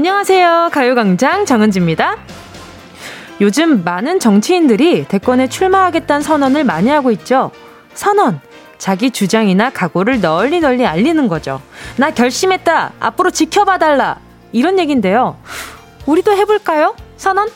안녕하세요. 가요광장 정은지입니다. 요즘 많은 정치인들이 대권에 출마하겠다는 선언을 많이 하고 있죠. 선언. 자기 주장이나 각오를 널리 널리 알리는 거죠. 나 결심했다. 앞으로 지켜봐 달라. 이런 얘기인데요. 우리도 해볼까요? 선언?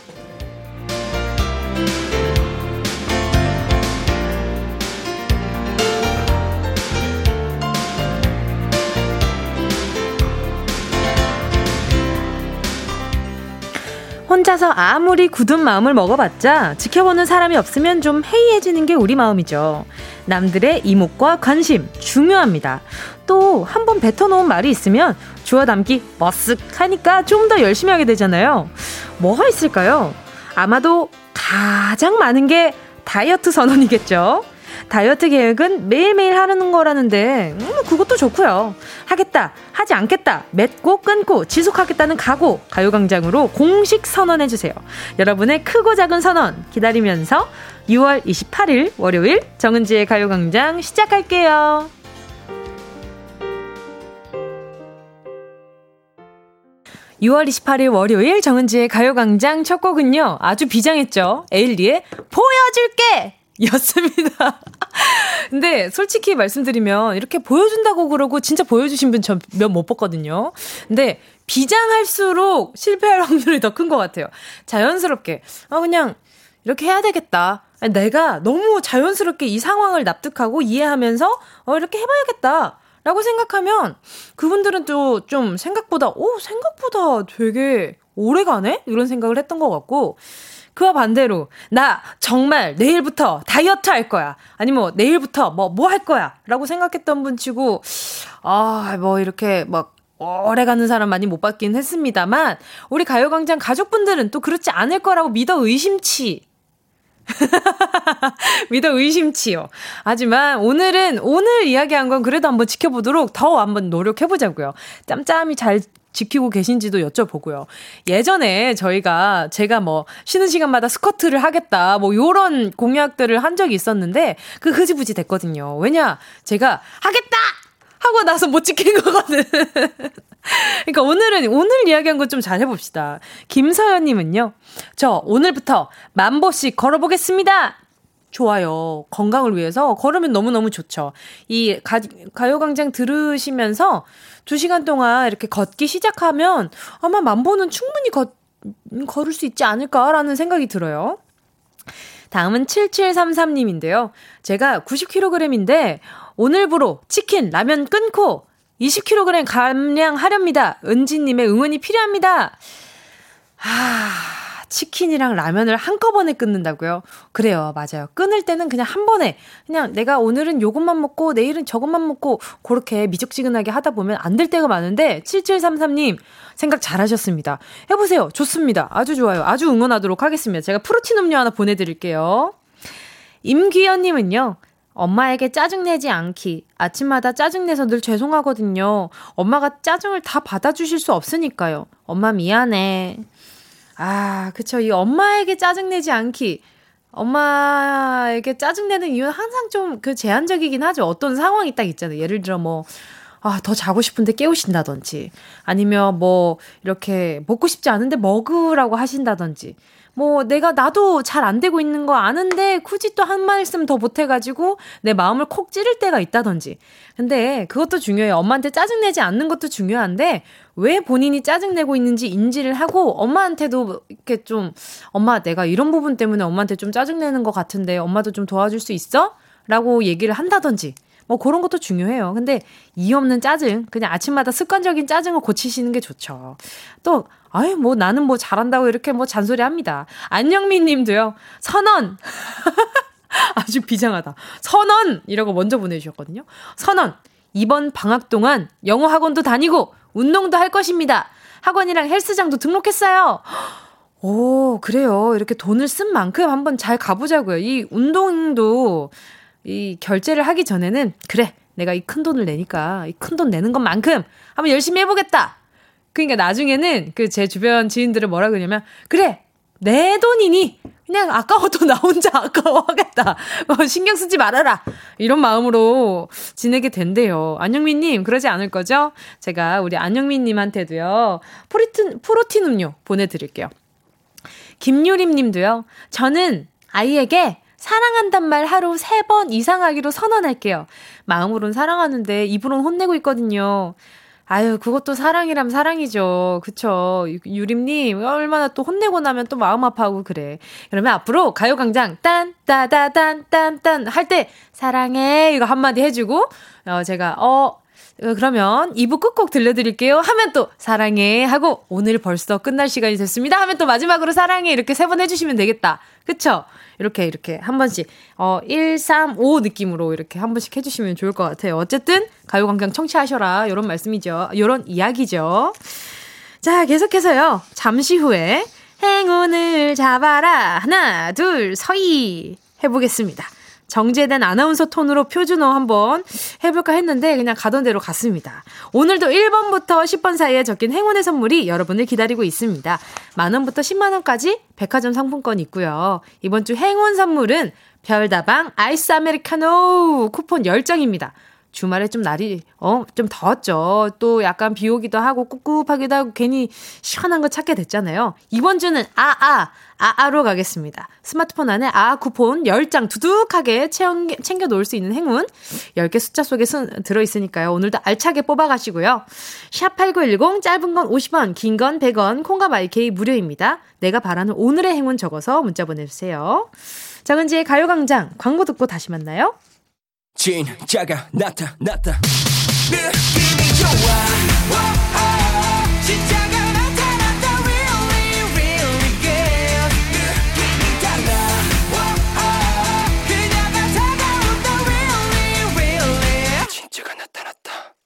혼자서 아무리 굳은 마음을 먹어봤자 지켜보는 사람이 없으면 좀 해이해지는 게 우리 마음이죠. 남들의 이목과 관심 중요합니다. 또 한 번 뱉어놓은 말이 있으면 주워 담기 머쓱하니까 좀 더 열심히 하게 되잖아요. 뭐가 있을까요? 아마도 가장 많은 게 다이어트 선언이겠죠. 다이어트 계획은 매일매일 하는 거라는데 음, 그것도 좋고요. 하겠다, 하지 않겠다, 맺고 끊고 지속하겠다는 각오 가요광장으로 공식 선언해 주세요. 여러분의 크고 작은 선언 기다리면서 6월 28일 월요일 정은지의 가요광장 시작할게요. 6월 28일 월요일 정은지의 가요광장 첫 곡은요. 아주 비장했죠. 에일리의 보여줄게! 였습니다. 근데 솔직히 말씀드리면 이렇게 보여준다고 그러고 진짜 보여주신 분 저 몇 못 봤거든요. 근데 비장할수록 실패할 확률이 더 큰 것 같아요. 자연스럽게. 아, 그냥 이렇게 해야 되겠다. 내가 너무 자연스럽게 이 상황을 납득하고 이해하면서 어, 이렇게 해봐야겠다. 라고 생각하면 그분들은 또 좀 생각보다, 오, 생각보다 되게 오래 가네? 이런 생각을 했던 것 같고, 그와 반대로 나 정말 내일부터 다이어트 할 거야. 아니면 뭐 내일부터 뭐 뭐 할 거야. 라고 생각했던 분 치고 아, 뭐 이렇게 막 오래 가는 사람 많이 못 봤긴 했습니다만 우리 가요광장 가족분들은 또 그렇지 않을 거라고 믿어 의심치 믿어 의심치요. 하지만 오늘은 오늘 이야기한 건 그래도 한번 지켜보도록 더 한번 노력해보자고요. 짬짬이 잘 지키고 계신지도 여쭤보고요. 예전에 저희가 제가 뭐 쉬는 시간마다 스쿼트를 하겠다 뭐 요런 공약들을 한 적이 있었는데 그 흐지부지 됐거든요. 왜냐? 제가 하겠다! 하고 나서 못 지킨 거거든. 그러니까 오늘은 오늘 이야기한 거 좀 잘 해봅시다. 김서연님은요. 저 오늘부터 만 보씩 걸어보겠습니다. 좋아요. 건강을 위해서 걸으면 너무너무 좋죠. 이 가, 가요광장 들으시면서 2시간 동안 이렇게 걷기 시작하면 아마 만보는 충분히 걷, 걸을 수 있지 않을까라는 생각이 들어요. 다음은 7733님인데요. 제가 90kg인데 오늘부로 치킨, 라면 끊고 20kg 감량하렵니다. 은지님의 응원이 필요합니다. 하, 치킨이랑 라면을 한꺼번에 끊는다고요? 그래요, 맞아요. 끊을 때는 그냥 한 번에 그냥 내가 오늘은 요것만 먹고 내일은 저것만 먹고 그렇게 미적지근하게 하다 보면 안 될 때가 많은데 7733님 생각 잘하셨습니다. 해보세요. 좋습니다. 아주 좋아요. 아주 응원하도록 하겠습니다. 제가 프로틴 음료 하나 보내드릴게요. 임귀현님은요. 엄마에게 짜증내지 않기. 아침마다 짜증내서 늘 죄송하거든요. 엄마가 짜증을 다 받아주실 수 없으니까요. 엄마 미안해. 아, 그쵸. 이 엄마에게 짜증내지 않기. 엄마에게 짜증내는 이유는 항상 좀 그 제한적이긴 하죠. 어떤 상황이 딱 있잖아요. 예를 들어 뭐, 아, 더 자고 싶은데 깨우신다든지, 아니면 뭐, 이렇게 먹고 싶지 않은데 먹으라고 하신다든지, 뭐 내가 나도 잘 안 되고 있는 거 아는데 굳이 또 한 말씀 더 못해가지고 내 마음을 콕 찌를 때가 있다든지. 근데 그것도 중요해요. 엄마한테 짜증내지 않는 것도 중요한데 왜 본인이 짜증내고 있는지 인지를 하고 엄마한테도 이렇게 좀 엄마 내가 이런 부분 때문에 엄마한테 좀 짜증내는 것 같은데 엄마도 좀 도와줄 수 있어? 라고 얘기를 한다든지. 뭐 그런 것도 중요해요. 근데 이유 없는 짜증, 그냥 아침마다 습관적인 짜증을 고치시는 게 좋죠. 또 아유, 뭐 나는 뭐 잘한다고 이렇게 뭐 잔소리 합니다. 안영민 님도요. 선언! 아주 비장하다. 선언! 이라고 먼저 보내주셨거든요. 선언! 이번 방학 동안 영어 학원도 다니고 운동도 할 것입니다. 학원이랑 헬스장도 등록했어요. 오, 그래요. 이렇게 돈을 쓴 만큼 한번 잘 가보자고요. 이 운동도 이 결제를 하기 전에는 그래. 내가 이 큰 돈을 내니까 이 큰 돈 내는 것만큼 한번 열심히 해보겠다. 그러니까 나중에는 그 제 주변 지인들을 뭐라 그러냐면 그래 내 돈이니 그냥 아까워도 나 혼자 아까워하겠다. 어, 신경 쓰지 말아라. 이런 마음으로 지내게 된대요. 안영민님, 그러지 않을 거죠? 제가 우리 안영민님한테도요, 프로틴, 프로틴 음료 보내드릴게요. 김유림 님도요, 저는 아이에게 사랑한단 말 하루 세 번 이상 하기로 선언할게요. 마음으론 사랑하는데 입으론 혼내고 있거든요. 아유, 그것도 사랑이라면 사랑이죠. 그쵸. 유림님, 얼마나 또 혼내고 나면 또 마음 아파하고 그래. 그러면 앞으로 가요광장, 딴, 따다단, 딴, 딴, 할 때, 사랑해. 이거 한마디 해주고, 어, 제가, 어, 그러면 2부 끝곡 들려드릴게요. 하면 또 사랑해 하고 오늘 벌써 끝날 시간이 됐습니다. 하면 또 마지막으로 사랑해 이렇게 세 번 해주시면 되겠다. 그쵸? 이렇게 이렇게 한 번씩 어 1, 3, 5 느낌으로 이렇게 한 번씩 해주시면 좋을 것 같아요. 어쨌든 가요광장 청취하셔라 이런 말씀이죠. 이런 이야기죠. 자 계속해서요. 잠시 후에 행운을 잡아라 하나 둘 서희 해보겠습니다. 정제된 아나운서 톤으로 표준어 한번 해볼까 했는데 그냥 가던 대로 갔습니다. 오늘도 1번부터 10번 사이에 적힌 행운의 선물이 여러분을 기다리고 있습니다. 만원부터 10만원까지 백화점 상품권 있고요. 이번 주 행운 선물은 별다방 아이스 아메리카노 쿠폰 10장입니다. 주말에 좀 날이 어 좀 더웠죠. 또 약간 비 오기도 하고 꿉꿉하기도 하고 괜히 시원한 거 찾게 됐잖아요. 이번 주는 아아 아아로 가겠습니다. 스마트폰 안에 아 쿠폰 10장 두둑하게 챙겨, 놓을 수 있는 행운 10개 숫자 속에 들어 있으니까요. 오늘도 알차게 뽑아 가시고요. 샵8910 짧은 건 50원, 긴 건 100원, 콩과 마이케이 무료입니다. 내가 바라는 오늘의 행운 적어서 문자 보내 주세요. 정은지의 가요 광장 광고 듣고 다시 만나요. 진짜가 나타났다 느낌이 좋아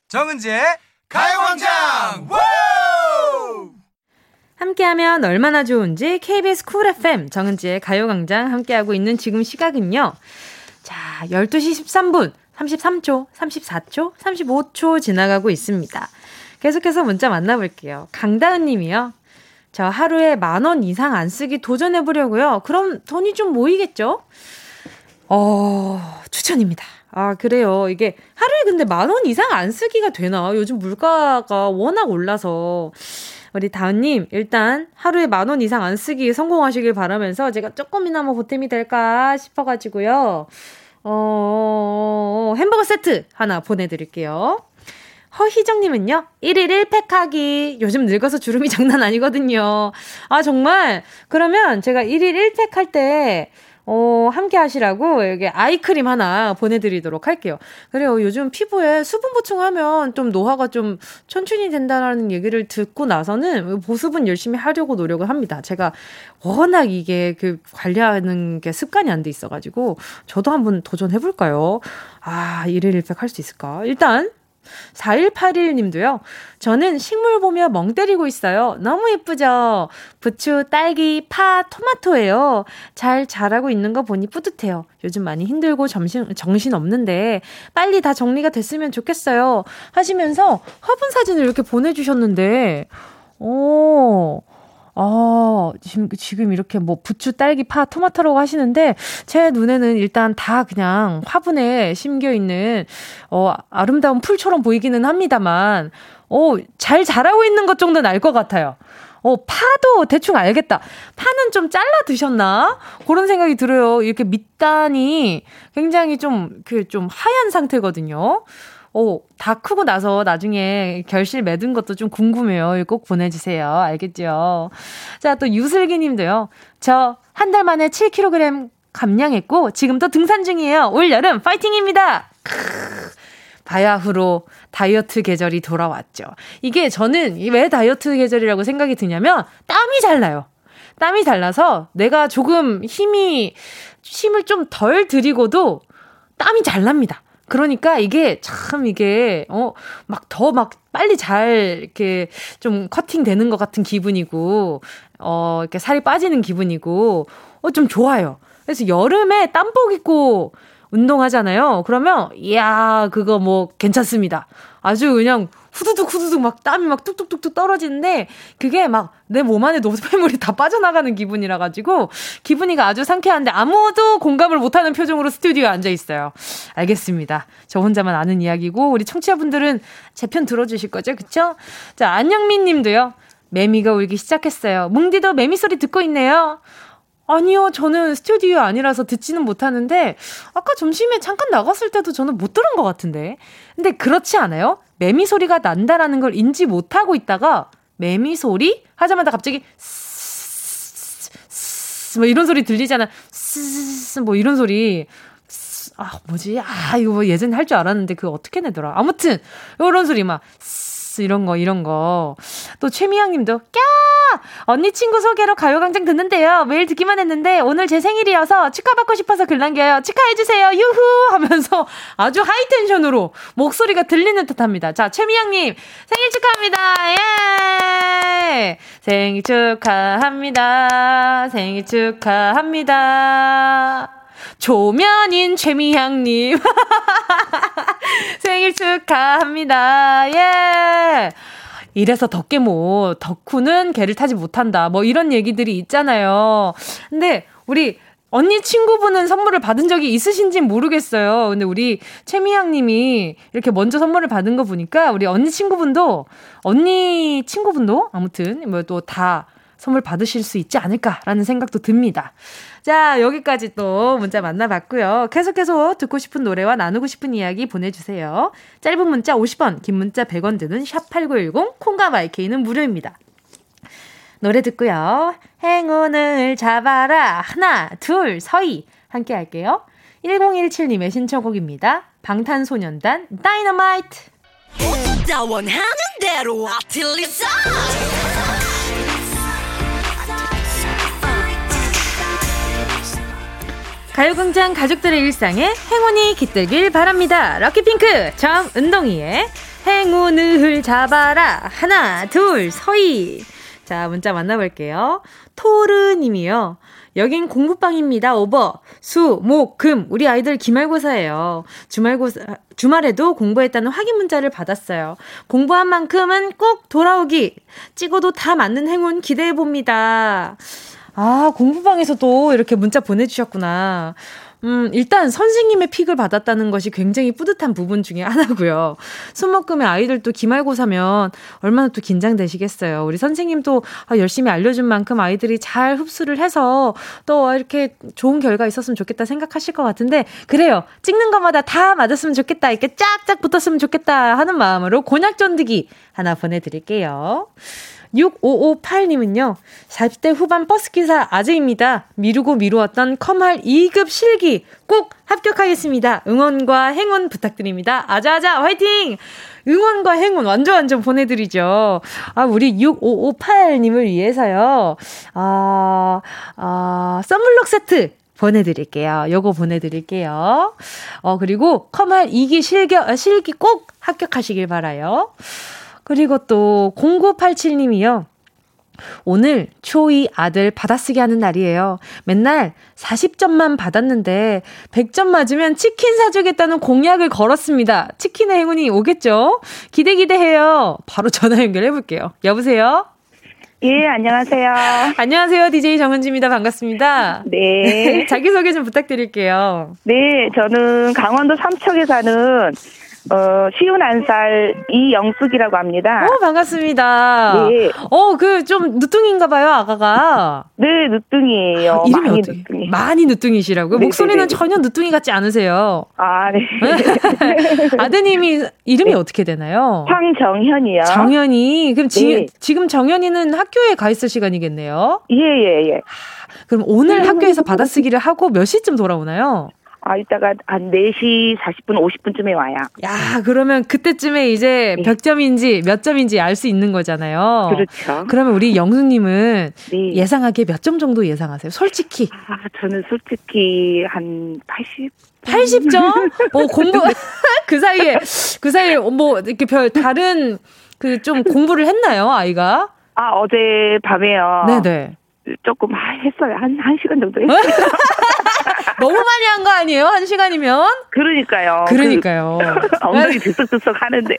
정은지의 가요광장 함께하면 얼마나 좋은지 KBS 쿨 FM 정은지의 가요광장 함께하고 있는 지금 시각은요. 자, 12시 13분, 33초, 34초, 35초 지나가고 있습니다. 계속해서 문자 만나볼게요. 강다은 님이요. 저 하루에 만 원 이상 안 쓰기 도전해 보려고요. 그럼 돈이 좀 모이겠죠? 어, 추천입니다. 아, 그래요. 이게 하루에 근데 만 원 이상 안 쓰기가 되나? 요즘 물가가 워낙 올라서. 우리 다은님, 일단 하루에 만 원 이상 안 쓰기 성공하시길 바라면서 제가 조금이나마 보탬이 될까 싶어가지고요. 어, 햄버거 세트 하나 보내드릴게요. 허희정님은요, 1일 1팩 하기. 요즘 늙어서 주름이 장난 아니거든요. 아, 정말? 그러면 제가 1일 1팩 할 때, 어, 함께 하시라고 여기 아이크림 하나 보내드리도록 할게요. 그래요. 요즘 피부에 수분 보충하면 좀 노화가 좀 천천히 된다는 얘기를 듣고 나서는 보습은 열심히 하려고 노력을 합니다. 제가 워낙 이게 그 관리하는 게 습관이 안 돼 있어가지고 저도 한번 도전해볼까요? 아, 일일 일팩 할 수 있을까? 일단 4181님도요. 저는 식물 보며 멍 때리고 있어요. 너무 예쁘죠? 부추, 딸기, 파, 토마토예요. 잘 자라고 있는 거 보니 뿌듯해요. 요즘 많이 힘들고 정신, 정신 없는데 빨리 다 정리가 됐으면 좋겠어요. 하시면서 화분 사진을 이렇게 보내주셨는데, 오, 어, 지금, 지금 이렇게 뭐 부추, 딸기, 파, 토마토라고 하시는데, 제 눈에는 일단 다 그냥 화분에 심겨 있는, 어, 아름다운 풀처럼 보이기는 합니다만, 어, 잘 자라고 있는 것 정도는 알 것 같아요. 어, 파도 대충 알겠다. 파는 좀 잘라 드셨나? 그런 생각이 들어요. 이렇게 밑단이 굉장히 좀, 그, 좀 하얀 상태거든요. 오, 다 크고 나서 나중에 결실 맺은 것도 좀 궁금해요. 꼭 보내주세요. 알겠죠? 자, 또 유슬기 님도요. 저 한 달 만에 7kg 감량했고, 지금도 등산 중이에요. 올 여름 파이팅입니다! 바야흐로 다이어트 계절이 돌아왔죠. 이게 저는 왜 다이어트 계절이라고 생각이 드냐면, 땀이 잘 나요. 땀이 잘 나서 내가 조금 힘이, 힘을 좀 덜 들이고도 땀이 잘 납니다. 그러니까 이게 참 이게 어 막 더막 막 빨리 잘 이렇게 좀 커팅 되는 것 같은 기분이고 어 이렇게 살이 빠지는 기분이고 어 좀 좋아요. 그래서 여름에 땀복 입고 운동하잖아요. 그러면 이야 그거 뭐 괜찮습니다. 아주 그냥 후두둑 후두둑 막 땀이 막 뚝뚝뚝뚝 떨어지는데 그게 막 내 몸 안에 노폐물이 다 빠져나가는 기분이라 가지고 기분이가 아주 상쾌한데 아무도 공감을 못하는 표정으로 스튜디오에 앉아 있어요. 알겠습니다. 저 혼자만 아는 이야기고 우리 청취자분들은 제 편 들어주실 거죠, 그쵸? 자 안영민 님도요. 매미가 울기 시작했어요. 뭉디도 매미 소리 듣고 있네요. 아니요, 저는 스튜디오 아니라서 듣지는 못하는데, 아까 점심에 잠깐 나갔을 때도 저는 못 들은 것 같은데. 근데 그렇지 않아요? 매미 소리가 난다라는 걸 인지 못하고 있다가, 매미 소리? 하자마자 갑자기, 뭐 이런 소리 들리잖아. 뭐 이런 소리. 아, 뭐지? 아, 이거 뭐 예전에 할 줄 알았는데 그거 어떻게 내더라. 아무튼, 요런 소리 막, 이런 거, 이런 거. 또 최미양 님도, 꺄! 언니 친구 소개로 가요광장 듣는데요. 매일 듣기만 했는데 오늘 제 생일이어서 축하받고 싶어서 글 남겨요. 축하해주세요. 유후! 하면서 아주 하이텐션으로 목소리가 들리는 듯 합니다. 자, 최미양 님, 생일 축하합니다. 예! 생일 축하합니다. 생일 축하합니다. 조면인 최미향님. 생일 축하합니다. 예. 이래서 덕계 뭐, 덕후는 개를 타지 못한다. 뭐 이런 얘기들이 있잖아요. 근데 우리 언니 친구분은 선물을 받은 적이 있으신지 모르겠어요. 근데 우리 최미양 님이 이렇게 먼저 선물을 받은 거 보니까 우리 언니 친구분도, 언니 친구분도 아무튼 뭐 또 다 선물 받으실 수 있지 않을까라는 생각도 듭니다. 자, 여기까지 또 문자 만나봤고요. 계속해서 듣고 싶은 노래와 나누고 싶은 이야기 보내주세요. 짧은 문자 50원, 긴 문자 100원 드는 샵8910, 콩과 마이케이는 무료입니다. 노래 듣고요. 행운을 잡아라. 하나, 둘, 서희. 함께 할게요. 1017님의 신청곡입니다. 방탄소년단 다이너마이트. 원하는 대로 아틀리사 가요광장 가족들의 일상에 행운이 깃들길 바랍니다. 럭키핑크 정은동이의 행운을 잡아라 하나 둘 서희 자 문자 만나볼게요. 토르님이요. 여긴 공부방입니다. 오버. 수, 목, 금. 우리 아이들 기말고사예요. 주말고사, 주말에도 공부했다는 확인 문자를 받았어요. 공부한 만큼은 꼭 돌아오기. 찍어도 다 맞는 행운 기대해봅니다. 아, 공부방에서도 이렇게 문자 보내주셨구나. 음, 일단 선생님의 픽을 받았다는 것이 굉장히 뿌듯한 부분 중에 하나고요. 손목금에 아이들도 기말고사면 얼마나 또 긴장되시겠어요. 우리 선생님도 아, 열심히 알려준 만큼 아이들이 잘 흡수를 해서 또 이렇게 좋은 결과 있었으면 좋겠다 생각하실 것 같은데 그래요. 찍는 것마다 다 맞았으면 좋겠다. 이렇게 짝짝 붙었으면 좋겠다 하는 마음으로 곤약 쫀득이 하나 보내드릴게요. 6558님은요, 40대 후반 버스기사 아재입니다. 미루고 미루었던 컴할 2급 실기 꼭 합격하겠습니다. 응원과 행운 부탁드립니다. 아자아자 화이팅! 응원과 행운 완전 완전 보내드리죠. 아, 우리 6558님을 위해서요, 아, 아, 썬블록 세트 보내드릴게요. 요거 보내드릴게요. 어, 그리고 컴할 2기 실기, 실기 꼭 합격하시길 바라요. 그리고 또 0987님이요. 오늘 초2 아들 받아쓰기 하는 날이에요. 맨날 40점만 받았는데 100점 맞으면 치킨 사주겠다는 공약을 걸었습니다. 치킨의 행운이 오겠죠? 기대 기대해요. 바로 전화 연결해 볼게요. 여보세요? 예, 안녕하세요. 안녕하세요. DJ 정은지입니다. 반갑습니다. 네. 자기소개 좀 부탁드릴게요. 네, 저는 강원도 삼척에 사는 어, 쉬운 한살 이영숙이라고 합니다. 어, 반갑습니다. 네. 어, 그좀 늦둥인가 봐요, 아가가. 네, 늦둥이에요. 이름이 많이 어떻게? 늦둥이. 많이 늦둥이시라고요? 네, 목소리는 네, 네. 전혀 늦둥이 같지 않으세요. 아, 네. 아드님이 이름이 네. 어떻게 되나요? 황정현이요. 정현이. 그럼 지, 네. 지금 정현이는 학교에 가 있을 시간이겠네요? 예, 예, 예. 그럼 오늘 학교에서 받아쓰기를 하고 몇 시쯤 돌아오나요? 아, 이따가 한 4시 40분, 50분쯤에 와요. 야, 그러면 그때쯤에 이제 네. 몇 점인지, 몇 점인지 알 수 있는 거잖아요. 그렇죠. 그러면 우리 영수님은 네. 예상하기에 몇 점 정도 예상하세요? 솔직히. 아, 저는 솔직히 한 80? 80점? 어, 공부, 그 사이에, 그 사이에 뭐, 이렇게 별, 다른, 그 좀 공부를 했나요, 아이가? 아, 어제 밤에요. 네네. 조금 했어요. 한, 한 시간 정도 했어요. 너무 많이 한 거 아니에요? 한 시간이면? 그러니까요. 그러니까요. 그, 엉덩이 들썩들썩 하는데.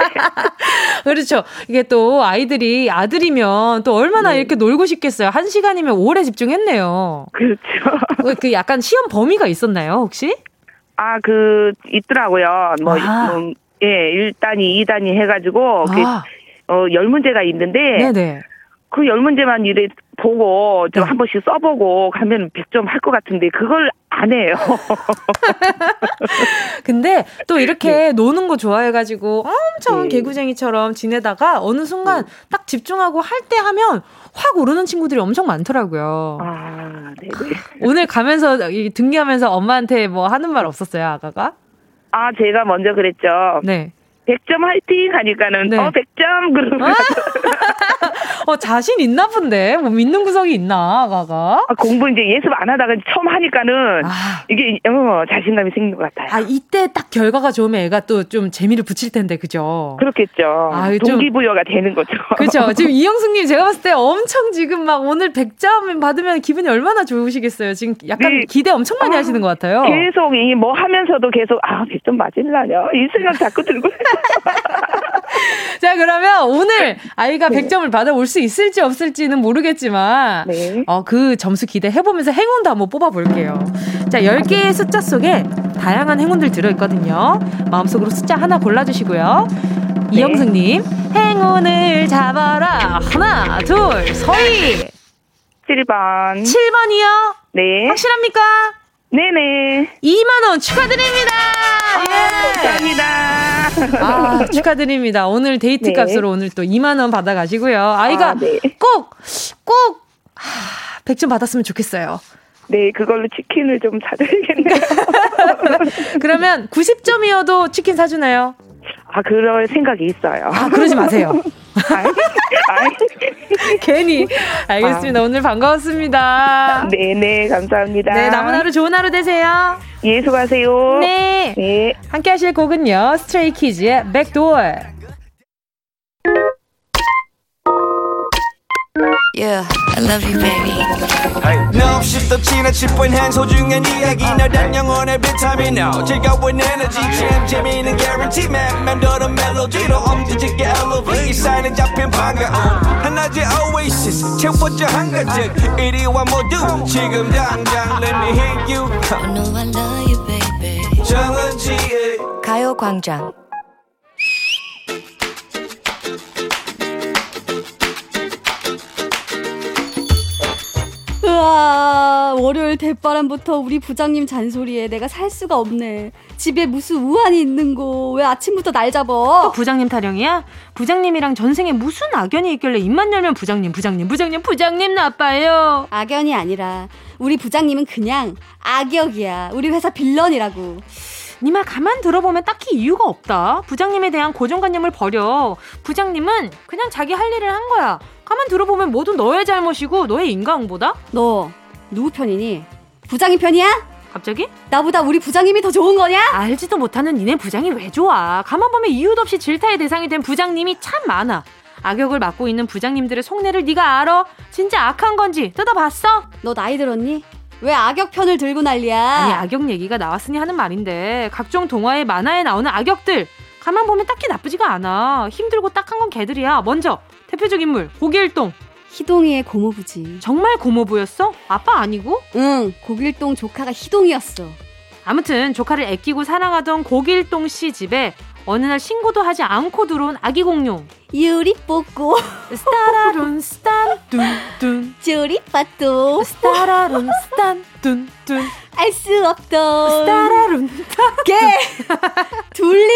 그렇죠. 이게 또 아이들이 아들이면 또 얼마나 네. 이렇게 놀고 싶겠어요. 한 시간이면 오래 집중했네요. 그렇죠. 그, 그 약간 시험 범위가 있었나요, 혹시? 아, 그, 있더라고요. 뭐, 아. 뭐 예, 1단위, 2단위 해가지고, 아. 그, 어, 열 문제가 있는데. 네네. 그 열 문제만 이래 보고 좀한 네. 번씩 써보고 가면 100점 할 것 같은데 그걸 안 해요. 근데 또 이렇게 네. 노는 거 좋아해가지고 엄청 네. 개구쟁이처럼 지내다가 어느 순간 네. 딱 집중하고 할 때 하면 확 오르는 친구들이 엄청 많더라고요. 아, 네. 오늘 가면서 등기하면서 엄마한테 뭐 하는 말 없었어요, 아가가? 아, 제가 먼저 그랬죠. 네. 100점 화이팅 하니까는 네. 어 100점 그러고 어 자신 있나 본데 뭐 믿는 구석이 있나 아가가 아, 공부 이제 예습 안 하다가 처음 하니까는 아. 이게 어, 자신감이 생긴 것 같아요. 아 이때 딱 결과가 좋으면 애가 또 좀 재미를 붙일 텐데 그죠? 그렇겠죠. 아, 동기부여가 좀, 되는 거죠. 그렇죠. 지금 이영숙님 제가 봤을 때 엄청 지금 막 오늘 100점 받으면 기분이 얼마나 좋으시겠어요. 지금 약간 네. 기대 엄청 많이 아, 하시는 것 같아요. 계속 이 뭐 하면서도 계속 아 100점 맞을라냐 이 생각 자꾸 들고. 자, 그러면 오늘 아이가 네. 100점을 받아올 수 있을지 없을지는 모르겠지만, 네. 어, 그 점수 기대해보면서 행운도 한번 뽑아볼게요. 자, 10개의 숫자 속에 다양한 행운들 들어있거든요. 마음속으로 숫자 하나 골라주시고요. 네. 이영승님, 행운을 잡아라. 하나, 둘, 서희. 7번. 7번이요? 네. 확실합니까? 네네. 2만원 축하드립니다! 아, 감사합니다. 아, 축하드립니다. 오늘 데이트 네. 값으로 오늘 또 2만원 받아가시고요. 아이가 아, 네. 꼭, 꼭, 하, 100점 받았으면 좋겠어요. 네, 그걸로 치킨을 좀 사드리겠네요. 그러면 90점이어도 치킨 사주나요? 아, 그럴 생각이 있어요. 아, 그러지 마세요. 괜히. 알겠습니다. 아. 오늘 반가웠습니다. 네네, 감사합니다. 네, 남은 하루 좋은 하루 되세요. 예, 수고하세요. 네. 네. 함께 하실 곡은요, 스트레이키즈의 백도어. Yeah, I love you, baby. No, 없이 또 지나칠 뻔한 소중한 이야기. 너란 영혼의 비타민 O 즐거운 에너지 참 재미있는 guarantee man. 맘대로 멜로디로 엄지짓게 elevate 이 사인은 잡힌 반가움. 하나의 oasis. 채워져 한가득 이리와 모두 지금 당장 let me hit you. I know I love you, baby. 정은지의 가요광장 우와, 월요일 대바람부터 우리 부장님 잔소리에 내가 살 수가 없네. 집에 무슨 우환이 있는 거. 왜 아침부터 날 잡어? 또 부장님 타령이야? 부장님이랑 전생에 무슨 악연이 있길래 입만 열면 부장님, 부장님, 부장님, 부장님 나빠요. 악연이 아니라 우리 부장님은 그냥 악역이야. 우리 회사 빌런이라고. 니말 가만 들어보면 딱히 이유가 없다. 부장님에 대한 고정관념을 버려. 부장님은 그냥 자기 할 일을 한 거야. 가만 들어보면 모두 너의 잘못이고 너의 인간보다? 너 누구 편이니? 부장님 편이야? 갑자기? 나보다 우리 부장님이 더 좋은 거냐? 알지도 못하는 니네 부장이 왜 좋아? 가만 보면 이유도 없이 질타의 대상이 된 부장님이 참 많아. 악역을 맡고 있는 부장님들의 속내를 네가 알아? 진짜 악한 건지 뜯어봤어? 너 나이 들었니? 왜 악역 편을 들고 난리야? 아니 악역 얘기가 나왔으니 하는 말인데 각종 동화에 만화에 나오는 악역들 가만 보면 딱히 나쁘지가 않아. 힘들고 딱한 건 걔들이야. 먼저 대표적 인물 고길동. 희동이의 고모부지. 정말 고모부였어? 아빠 아니고? 응, 고길동 조카가 희동이었어. 아무튼 조카를 아끼고 사랑하던 고길동 씨 집에 어느 날 신고도 하지 않고 들어온 아기 공룡. 유리 뽑고 스타라룬 스탄 둔둔. 조리빠또 스타라룬 스탄 둔둔. 알수 없던. 스타라룬. 개. 둘리.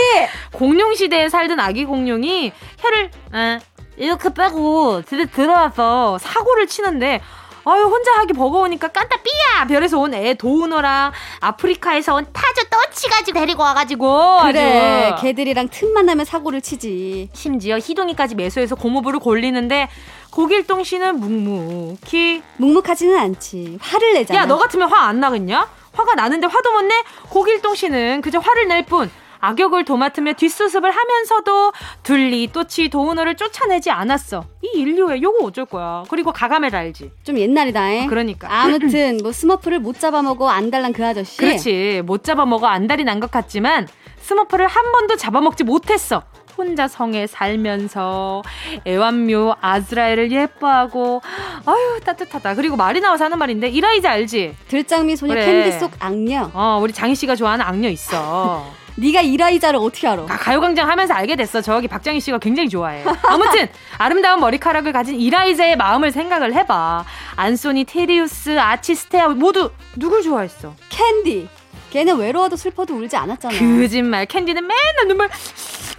공룡 시대에 살던 아기 공룡이 혀를 에, 이렇게 빼고 집에 들어와서 사고를 치는데 아유 혼자 하기 버거우니까 깐따 삐야 별에서 온 애 도우너랑 아프리카에서 온 타조 떠치 가지 데리고 와가지고 그래 아주. 걔들이랑 틈만 나면 사고를 치지 심지어 희동이까지 매수해서 고모부를 골리는데 고길동 씨는 묵묵히 묵묵하지는 않지 화를 내잖아 야 너 같으면 화 안 나겠냐? 화가 나는데 화도 못 내? 고길동 씨는 그저 화를 낼 뿐 악역을 도맡으며 뒷수습을 하면서도 둘리, 또치, 도우너를 쫓아내지 않았어. 이 인류에 요거 어쩔 거야. 그리고 가가멜 알지? 좀 옛날이다. 에? 어, 그러니까. 아무튼 뭐 스머프를 못 잡아먹어 안달난 그 아저씨. 그렇지. 못 잡아먹어 안달이 난 것 같지만 스머프를 한 번도 잡아먹지 못했어. 혼자 성에 살면서 애완묘 아즈라엘을 예뻐하고 아유 따뜻하다. 그리고 말이 나와서 하는 말인데 이라이자 알지? 들장미 소녀 그래. 캔디 속 악녀. 어 우리 장희 씨가 좋아하는 악녀 있어. 네가 이라이자를 어떻게 알아? 아, 가요광장 하면서 알게 됐어. 저기 박장희 씨가 굉장히 좋아해. 아무튼 아름다운 머리카락을 가진 이라이자의 마음을 생각을 해봐. 안소니, 테리우스, 아치, 스테아 모두 누굴 좋아했어? 캔디. 걔는 외로워도 슬퍼도 울지 않았잖아. 거짓말. 캔디는 맨날 눈물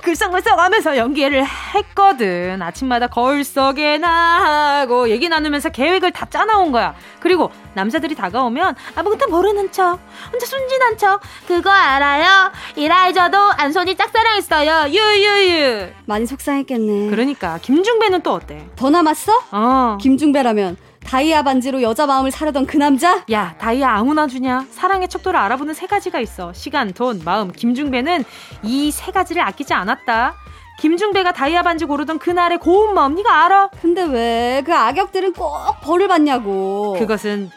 글썽글썽 하면서 연기를 했거든. 아침마다 거울 속에 나하고 얘기 나누면서 계획을 다 짜나온 거야. 그리고 남자들이 다가오면 아무것도 모르는 척, 혼자 순진한 척. 그거 알아요? 이라이저도 안손이 짝사랑했어요. 유유유. 많이 속상했겠네. 그러니까 김중배는 또 어때? 더 남았어? 어. 김중배라면 다이아 반지로 여자 마음을 사려던 그 남자? 야, 다이아 아무나 주냐? 사랑의 척도를 알아보는 세 가지가 있어. 시간, 돈, 마음. 김중배는 이 세 가지를 아끼지 않았다. 김중배가 다이아 반지 고르던 그날의 고운 마음 네가 알아? 근데 왜 그 악역들은 꼭 벌을 받냐고. 그것은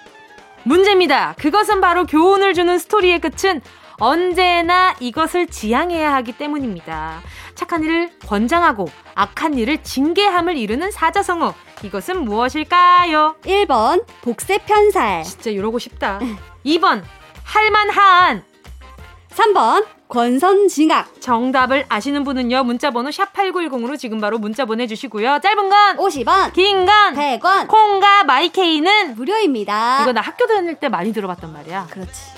문제입니다. 그것은 바로 교훈을 주는 스토리의 끝은 언제나 이것을 지향해야 하기 때문입니다. 착한 일을 권장하고 악한 일을 징계함을 이루는 사자성어. 이것은 무엇일까요? 1번 복세 편살. 진짜 이러고 싶다. 2번 할만한. 3번 권선징악. 정답을 아시는 분은요. 문자번호 샵8910으로 지금 바로 문자 보내주시고요. 짧은 건 50원, 긴 건 100원, 콩과 마이케이는 무료입니다. 이거 나 학교 다닐 때 많이 들어봤단 말이야. 그렇지.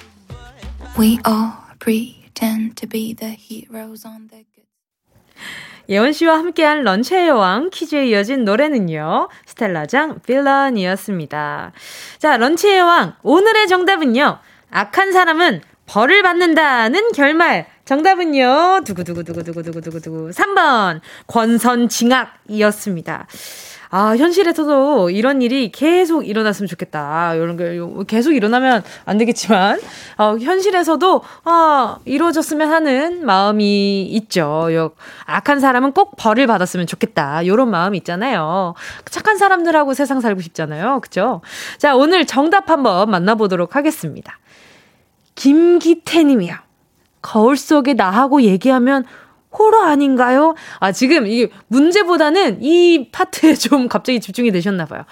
We all pretend to be the heroes on the good. 예원 씨와 함께한 런치의 여왕 퀴즈에 이어진 노래는요. 스텔라장 빌런이었습니다. 자, 런치의 여왕 오늘의 정답은요. 악한 사람은 벌을 받는다는 결말. 정답은요. 두구두구두구두구두구두구두구 3번 권선징악이었습니다. 아, 현실에서도 이런 일이 계속 일어났으면 좋겠다. 이런 게 계속 일어나면 안 되겠지만, 어, 현실에서도, 아, 이루어졌으면 하는 마음이 있죠. 요, 악한 사람은 꼭 벌을 받았으면 좋겠다. 요런 마음이 있잖아요. 착한 사람들하고 세상 살고 싶잖아요. 그죠? 자, 오늘 정답 한번 만나보도록 하겠습니다. 김기태 님이요. 거울 속에 나하고 얘기하면 호러 아닌가요? 아, 지금 이 문제보다는 이 파트에 좀 갑자기 집중이 되셨나봐요.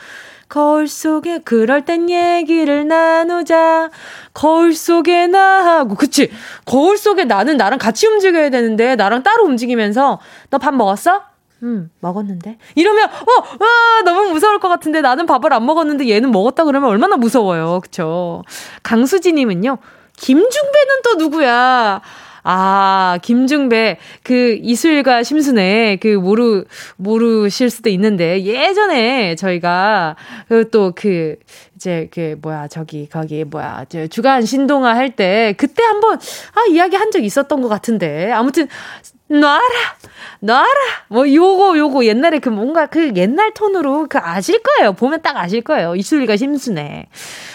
거울 속에 그럴 땐 얘기를 나누자. 거울 속에 나하고. 그치. 거울 속에 나는 나랑 같이 움직여야 되는데, 나랑 따로 움직이면서, 너 밥 먹었어? 음, 먹었는데? 이러면, 어, 와, 너무 무서울 것 같은데, 나는 밥을 안 먹었는데 얘는 먹었다 그러면 얼마나 무서워요. 그쵸. 강수지님은요, 김중배는 또 누구야? 아, 김중배, 그, 이슬과 심순애, 그, 모르, 모르실 수도 있는데, 예전에 저희가, 그, 또 그, 이제, 그, 뭐야, 저기, 거기, 뭐야, 저 주간 신동아 할 때, 그때 한번, 아, 이야기 한 적 있었던 것 같은데, 아무튼, 놔라! 놔라! 뭐, 요거, 요거, 옛날에 그 뭔가 그 옛날 톤으로 그 아실 거예요. 보면 딱 아실 거예요. 이슬과 심순애.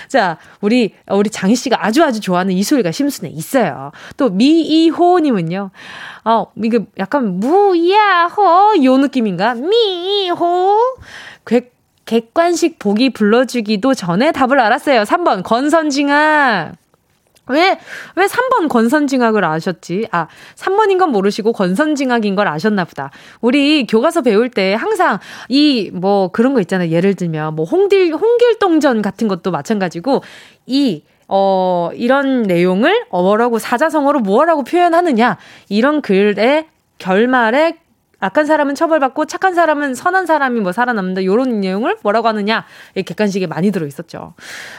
자, 우리, 우리 장희 씨가 아주 아주 좋아하는 이슬과 심순애 있어요. 또 미이호님은요, 어, 이게 약간 무야호, 요 느낌인가? 미호. 객, 객관식 보기 불러주기도 전에 답을 알았어요. 3번, 건선징아. 왜, 왜 3번 권선징악을 아셨지? 아, 3번인 건 모르시고 권선징악인 걸 아셨나 보다. 우리 교과서 배울 때 항상 이 뭐 그런 거 있잖아요. 예를 들면 뭐 홍딜, 홍길동전 같은 것도 마찬가지고 이 어, 이런 내용을 어라고 사자성어로 무엇라고 표현하느냐. 이런 글의 결말에 악한 사람은 처벌받고 착한 사람은 선한 사람이 뭐 살아남는다. 요런 내용을 뭐라고 하느냐. 이 객관식에 많이 들어있었죠.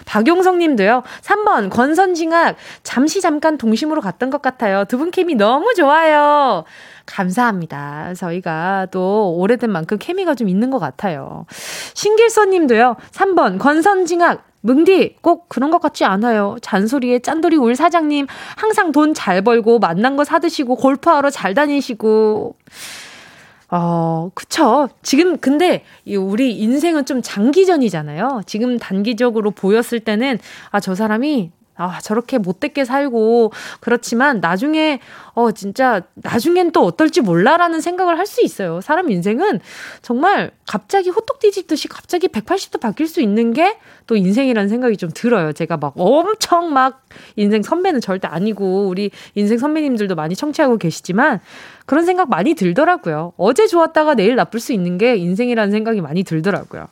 박용성 님도요. 3번 권선징악 잠시 잠깐 동심으로 갔던 것 같아요. 두 분 케미 너무 좋아요. 감사합니다. 저희가 또 오래된 만큼 케미가 좀 있는 것 같아요. 신길선 님도요. 3번 권선징악 뭉디, 꼭 그런 것 같지 않아요. 잔소리에 짠돌이 울 사장님, 항상 돈 잘 벌고, 만난 거 사드시고, 골프하러 잘 다니시고. 어, 그쵸. 지금 근데 우리 인생은 좀 장기전이잖아요. 지금 단기적으로 보였을 때는 아, 저 사람이 아, 저렇게 못됐게 살고, 그렇지만 나중에, 어, 진짜, 나중엔 또 어떨지 몰라라는 생각을 할 수 있어요. 사람 인생은 정말 갑자기 호떡 뒤집듯이 갑자기 180도 바뀔 수 있는 게 또 인생이라는 생각이 좀 들어요. 제가 막 엄청 막 인생 선배는 절대 아니고, 우리 인생 선배님들도 많이 청취하고 계시지만, 그런 생각 많이 들더라고요. 어제 좋았다가 내일 나쁠 수 있는 게 인생이라는 생각이 많이 들더라고요.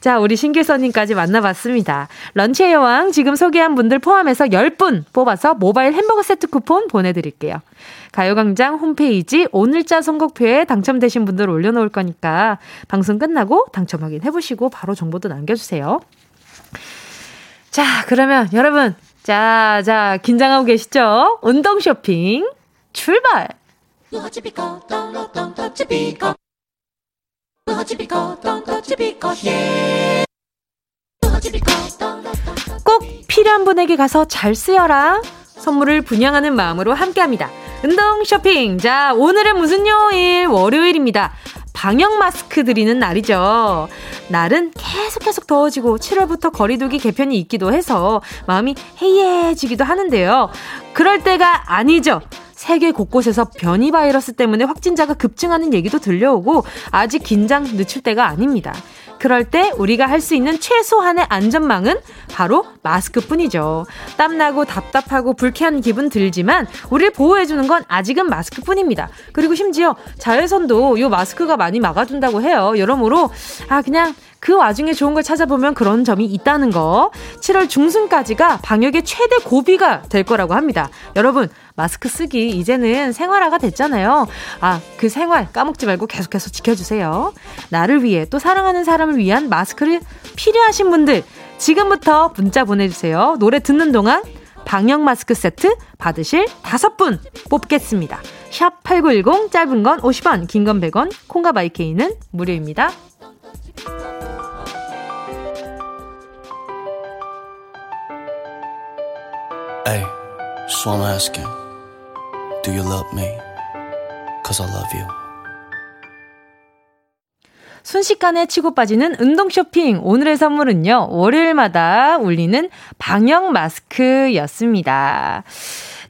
자, 우리 신길선님까지 만나봤습니다. 런치의 여왕 지금 소개한 분들 포함해서 10분 뽑아서 모바일 햄버거 세트 쿠폰 보내드릴게요. 가요광장 홈페이지 오늘자 선곡표에 당첨되신 분들 올려놓을 거니까 방송 끝나고 당첨 확인해보시고 바로 정보도 남겨주세요. 자, 그러면 여러분, 자, 자, 긴장하고 계시죠? 운동 쇼핑 출발! 꼭 필요한 분에게 가서 잘 쓰여라. 선물을 분양하는 마음으로 함께합니다. 운동 쇼핑. 자, 오늘은 무슨 요일? 월요일입니다. 방역 마스크 드리는 날이죠. 날은 계속 계속 더워지고 7월부터 거리두기 개편이 있기도 해서 마음이 해이해지기도 하는데요. 그럴 때가 아니죠. 세계 곳곳에서 변이 바이러스 때문에 확진자가 급증하는 얘기도 들려오고 아직 긴장 늦출 때가 아닙니다. 그럴 때 우리가 할 수 있는 최소한의 안전망은 바로 마스크뿐이죠. 땀나고 답답하고 불쾌한 기분 들지만 우리를 보호해주는 건 아직은 마스크뿐입니다. 그리고 심지어 자외선도 이 마스크가 많이 막아준다고 해요. 여러모로 아 그냥 그 와중에 좋은 걸 찾아보면 그런 점이 있다는 거. 7월 중순까지가 방역의 최대 고비가 될 거라고 합니다. 여러분, 마스크 쓰기 이제는 생활화가 됐잖아요. 아, 그 생활 까먹지 말고 계속해서 지켜주세요. 나를 위해 또 사랑하는 사람을 위한 마스크를 필요하신 분들 지금부터 문자 보내주세요. 노래 듣는 동안 방역 마스크 세트 받으실 다섯 분 뽑겠습니다. 샵 8910 짧은 건 50원, 긴 건 100원, 콩과 마이케이는 무료입니다. Hey, so I'm asking, do you love me? Cause I love you. 순식간에 치고 빠지는 운동 쇼핑. 오늘의 선물은요, 월요일마다 울리는 방역 마스크였습니다.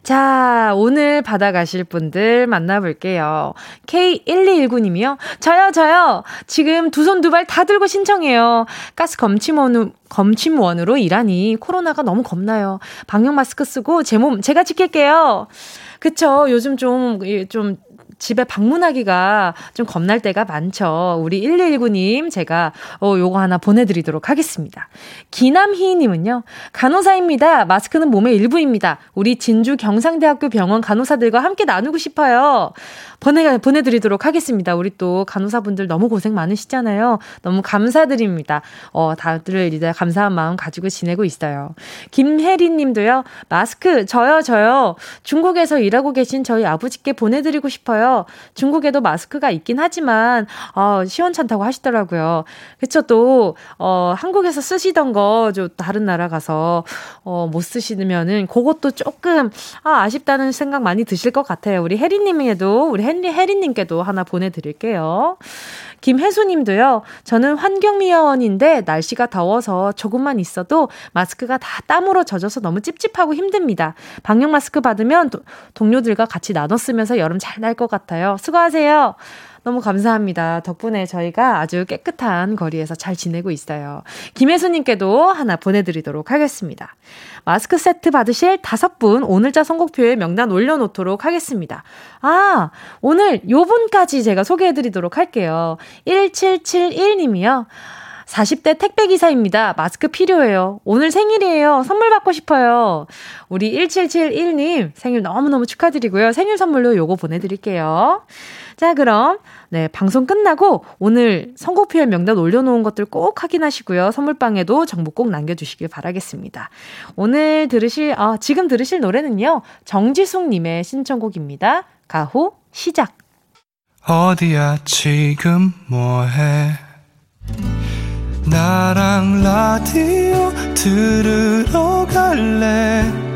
자, 오늘 받아가실 분들 만나볼게요. K1219님이요. 저요, 저요. 지금 두 손 두 발 다 들고 신청해요. 가스 검침원으로, 검침원으로 일하니 코로나가 너무 겁나요. 방역 마스크 쓰고 제 몸 제가 지킬게요. 그쵸. 요즘 좀, 좀 집에 방문하기가 좀 겁날 때가 많죠. 우리 1219님, 제가, 어, 요거 하나 보내드리도록 하겠습니다. 기남희님은요, 간호사입니다. 마스크는 몸의 일부입니다. 우리 진주 경상대학교 병원 간호사들과 함께 나누고 싶어요. 보내, 보내드리도록 하겠습니다. 우리 또 간호사분들 너무 고생 많으시잖아요. 너무 감사드립니다. 어, 다들 이제 감사한 마음 가지고 지내고 있어요. 김혜리 님도요, 마스크, 저요, 저요. 중국에서 일하고 계신 저희 아버지께 보내드리고 싶어요. 중국에도 마스크가 있긴 하지만, 어, 시원찮다고 하시더라고요. 그쵸, 또, 어, 한국에서 쓰시던 거, 좀 다른 나라 가서, 어, 못 쓰시면은, 그것도 조금, 아, 아쉽다는 생각 많이 드실 것 같아요. 우리 혜리 님에도, 우리 헨리 혜리님께도 하나 보내드릴게요. 김혜수님도요. 저는 환경미화원인데 날씨가 더워서 조금만 있어도 마스크가 다 땀으로 젖어서 너무 찝찝하고 힘듭니다. 방역 마스크 받으면 도, 동료들과 같이 나눠 쓰면서 여름 잘 날 것 같아요. 수고하세요. 너무 감사합니다. 덕분에 저희가 아주 깨끗한 거리에서 잘 지내고 있어요. 김혜수님께도 하나 보내드리도록 하겠습니다. 마스크 세트 받으실 다섯 분 오늘자 선곡표에 명단 올려놓도록 하겠습니다. 아, 오늘 요 분까지 제가 소개해드리도록 할게요. 1771님이요. 40대 택배기사입니다. 마스크 필요해요. 오늘 생일이에요. 선물 받고 싶어요. 우리 1771님 생일 너무너무 축하드리고요. 생일 선물로 요거 보내드릴게요. 자, 그럼, 네, 방송 끝나고 오늘 선곡표에 명단 올려놓은 것들 꼭 확인하시고요. 선물방에도 정보 꼭 남겨주시길 바라겠습니다. 오늘 들으실, 아, 지금 들으실 노래는요, 정지숙님의 신청곡입니다. 가호, 시작. 어디야, 지금 뭐해? 나랑 라디오 들으러 갈래?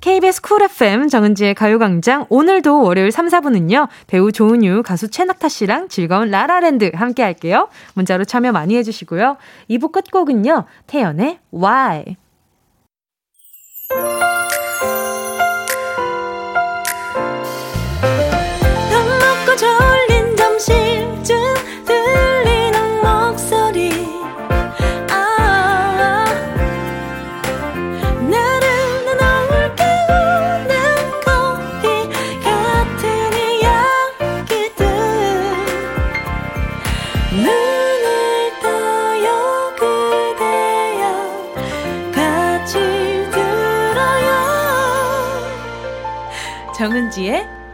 KBS 쿨 FM 정은지의 가요광장 오늘도 월요일 3, 4분은요. 배우 조은유, 가수 최낙타 씨랑 즐거운 라라랜드 함께 할게요. 문자로 참여 많이 해주시고요. 2부 끝곡은요. 태연의 Why.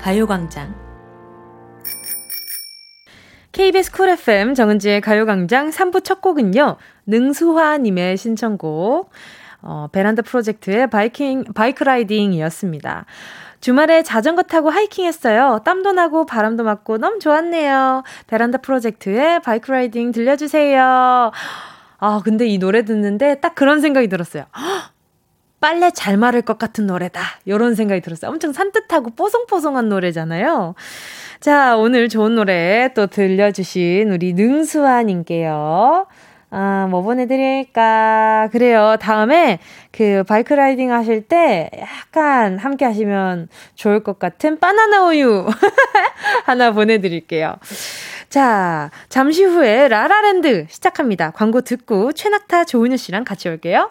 가요광장. KBS 쿨 FM 정은지의 가요광장 3부 첫 곡은요, 능수화님의 신청곡, 어, 베란다 프로젝트의 바이킹, Bike Riding이었습니다. 주말에 자전거 타고 하이킹 했어요. 땀도 나고 바람도 맞고 너무 좋았네요. 베란다 프로젝트의 Bike Riding 들려주세요. 아, 근데 이 노래 듣는데 딱 그런 생각이 들었어요. 빨래 잘 마를 것 같은 노래다. 요런 생각이 들었어요. 엄청 산뜻하고 뽀송뽀송한 노래잖아요. 자, 오늘 좋은 노래 또 들려주신 우리 능수아님께요. 아, 뭐 보내드릴까. 그래요. 다음에 그 bike riding 하실 때 약간 함께 하시면 좋을 것 같은 바나나 우유 하나 보내드릴게요. 자, 잠시 후에 라라랜드 시작합니다. 광고 듣고 최낙타 조은유 씨랑 같이 올게요.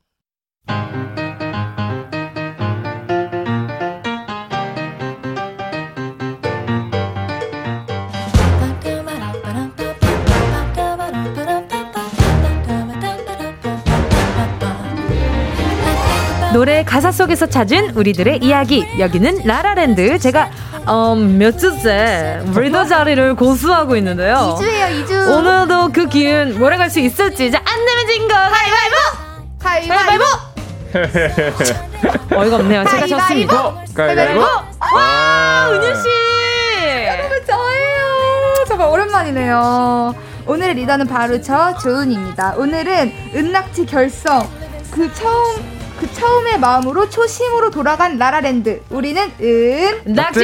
노래 가사 속에서 찾은 우리들의 이야기. 여기는 라라랜드. 제가 음, 몇 주째 리더 자리를 고수하고 있는데요. 2주예요, 2주. 오늘도 그 기운 몰아갈 수 있을지. 자, 안 내면 진 거. 가위바위보! 가위바위보! 어이가 없네요. 제가 졌습니다. 가위바위보! 와, 은유 씨! 여러분, 저예요. 정말 오랜만이네요. 오늘의 리더는 바로 저 조은입니다. 오늘은 은낙지 결성. 그 처음 그 처음의 마음으로 초심으로 돌아간 라라랜드. 우리는 은 낙주.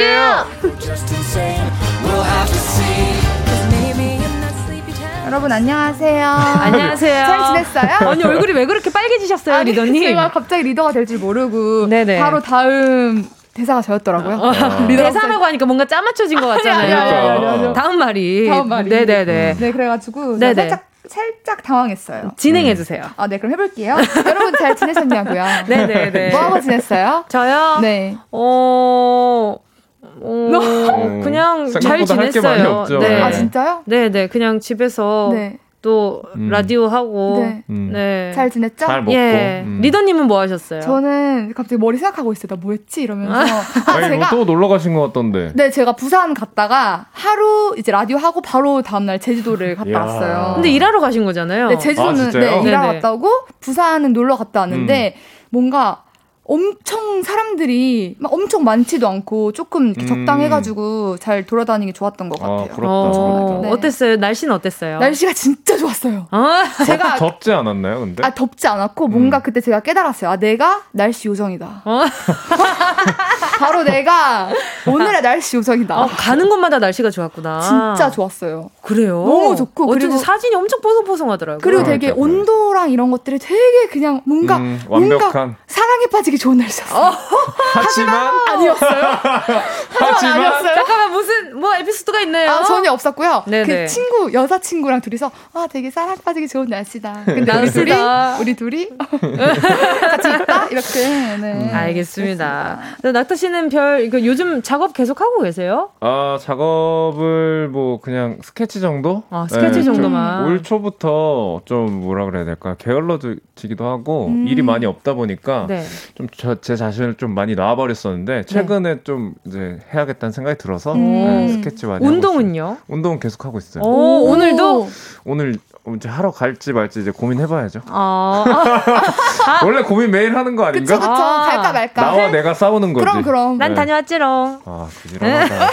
여러분 안녕하세요. 안녕하세요. 잘 지냈어요? 아니 얼굴이 왜 그렇게 빨개지셨어요, 아니, 리더님? 제가 갑자기 리더가 될 줄 모르고 네네. 바로 다음 대사가 저였더라고요. 어. 대사라고 하니까 뭔가 짜맞춰진 것 같잖아요. 아니, 아니, 아니, 다음 말이. 다음 말이. 네네네. 네, 그래가지고 네네. 살짝 살짝 당황했어요. 진행해 주세요. 아, 네, 그럼 해볼게요. 여러분 잘 지내셨냐고요? 네 네 네. 뭐 하고 지냈어요? 저요? 네. 어, 어, 그냥 잘 지냈어요. 네. 아, 진짜요? 네 네. 그냥 집에서. 네. 또 음. 라디오 하고 네. 음. 네. 잘 지냈죠? 잘 먹고. 예. 음. 리더님은 뭐 하셨어요? 저는 갑자기 머리 생각하고 있어요. 나 뭐 했지 이러면서. 아, 니 제가 뭐 또 놀러 가신 것 같던데. 네, 제가 부산 갔다가 하루 이제 라디오 하고 바로 다음 날 제주도를 갔다 왔어요. 근데 일하러 가신 거잖아요. 네, 제주도는 아, 네, 일하러 갔다 오고 부산은 놀러 갔다 왔는데 음. 뭔가 엄청 사람들이 막 엄청 많지도 않고 조금 음. 적당해가지고 잘 돌아다니기 좋았던 것 아, 같아요. 아, 부럽다. 어, 네. 어땠어요? 날씨는 어땠어요? 날씨가 진짜 좋았어요. 어? 제가 덥지 않았나요, 근데? 아 덥지 않았고 뭔가 음. 그때 제가 깨달았어요. 아 내가 날씨 요정이다. 어? 바로 내가 오늘의 날씨 요정이다. 어, 가는 곳마다 날씨가 좋았구나. 진짜 좋았어요. 그래요? 너무 좋고 어쩐지 사진이 엄청 뽀송뽀송하더라고요. 그리고 되게 아, 온도랑 이런 것들이 되게 그냥 뭔가 음, 완벽한 뭔가 사랑에 빠지기 좋은 날씨였어요. 어, 하지만 아니었어요. 하지만 아니었어요. 잠깐만 무슨 뭐 에피소드가 있나요? 아, 전혀 없었고요. 네네. 그 친구 여자 친구랑 둘이서 아 되게 사랑 빠지기 좋은 날씨다. 근데 우리 둘이 우리 둘이 같이 있다 이렇게. 네. 음, 알겠습니다. 낙타 씨는 별 요즘 작업 계속 하고 계세요? 아 작업을 뭐 그냥 스케치 정도? 아 스케치 네, 정도만. 올 초부터 좀 뭐라 그래야 될까 게을러지기도 하고 음. 일이 많이 없다 보니까 네. 좀제 자신을 좀 많이 놔버렸었는데 최근에 네. 좀 이제 해야겠다는 생각이 들어서 음. 네, 스케치 많이 운동은요? 운동은 계속 하고 있어요. 오, 오늘도 오늘 이제 하러 갈지 말지 이제 고민해봐야죠. 아. 원래 고민 매일 하는 거 아닌가? 그쵸, 그쵸. 아. 갈까 말까. 나와 내가 싸우는 거지. 그럼 그럼. 난 네. 다녀왔지롱. 아 부지런하다.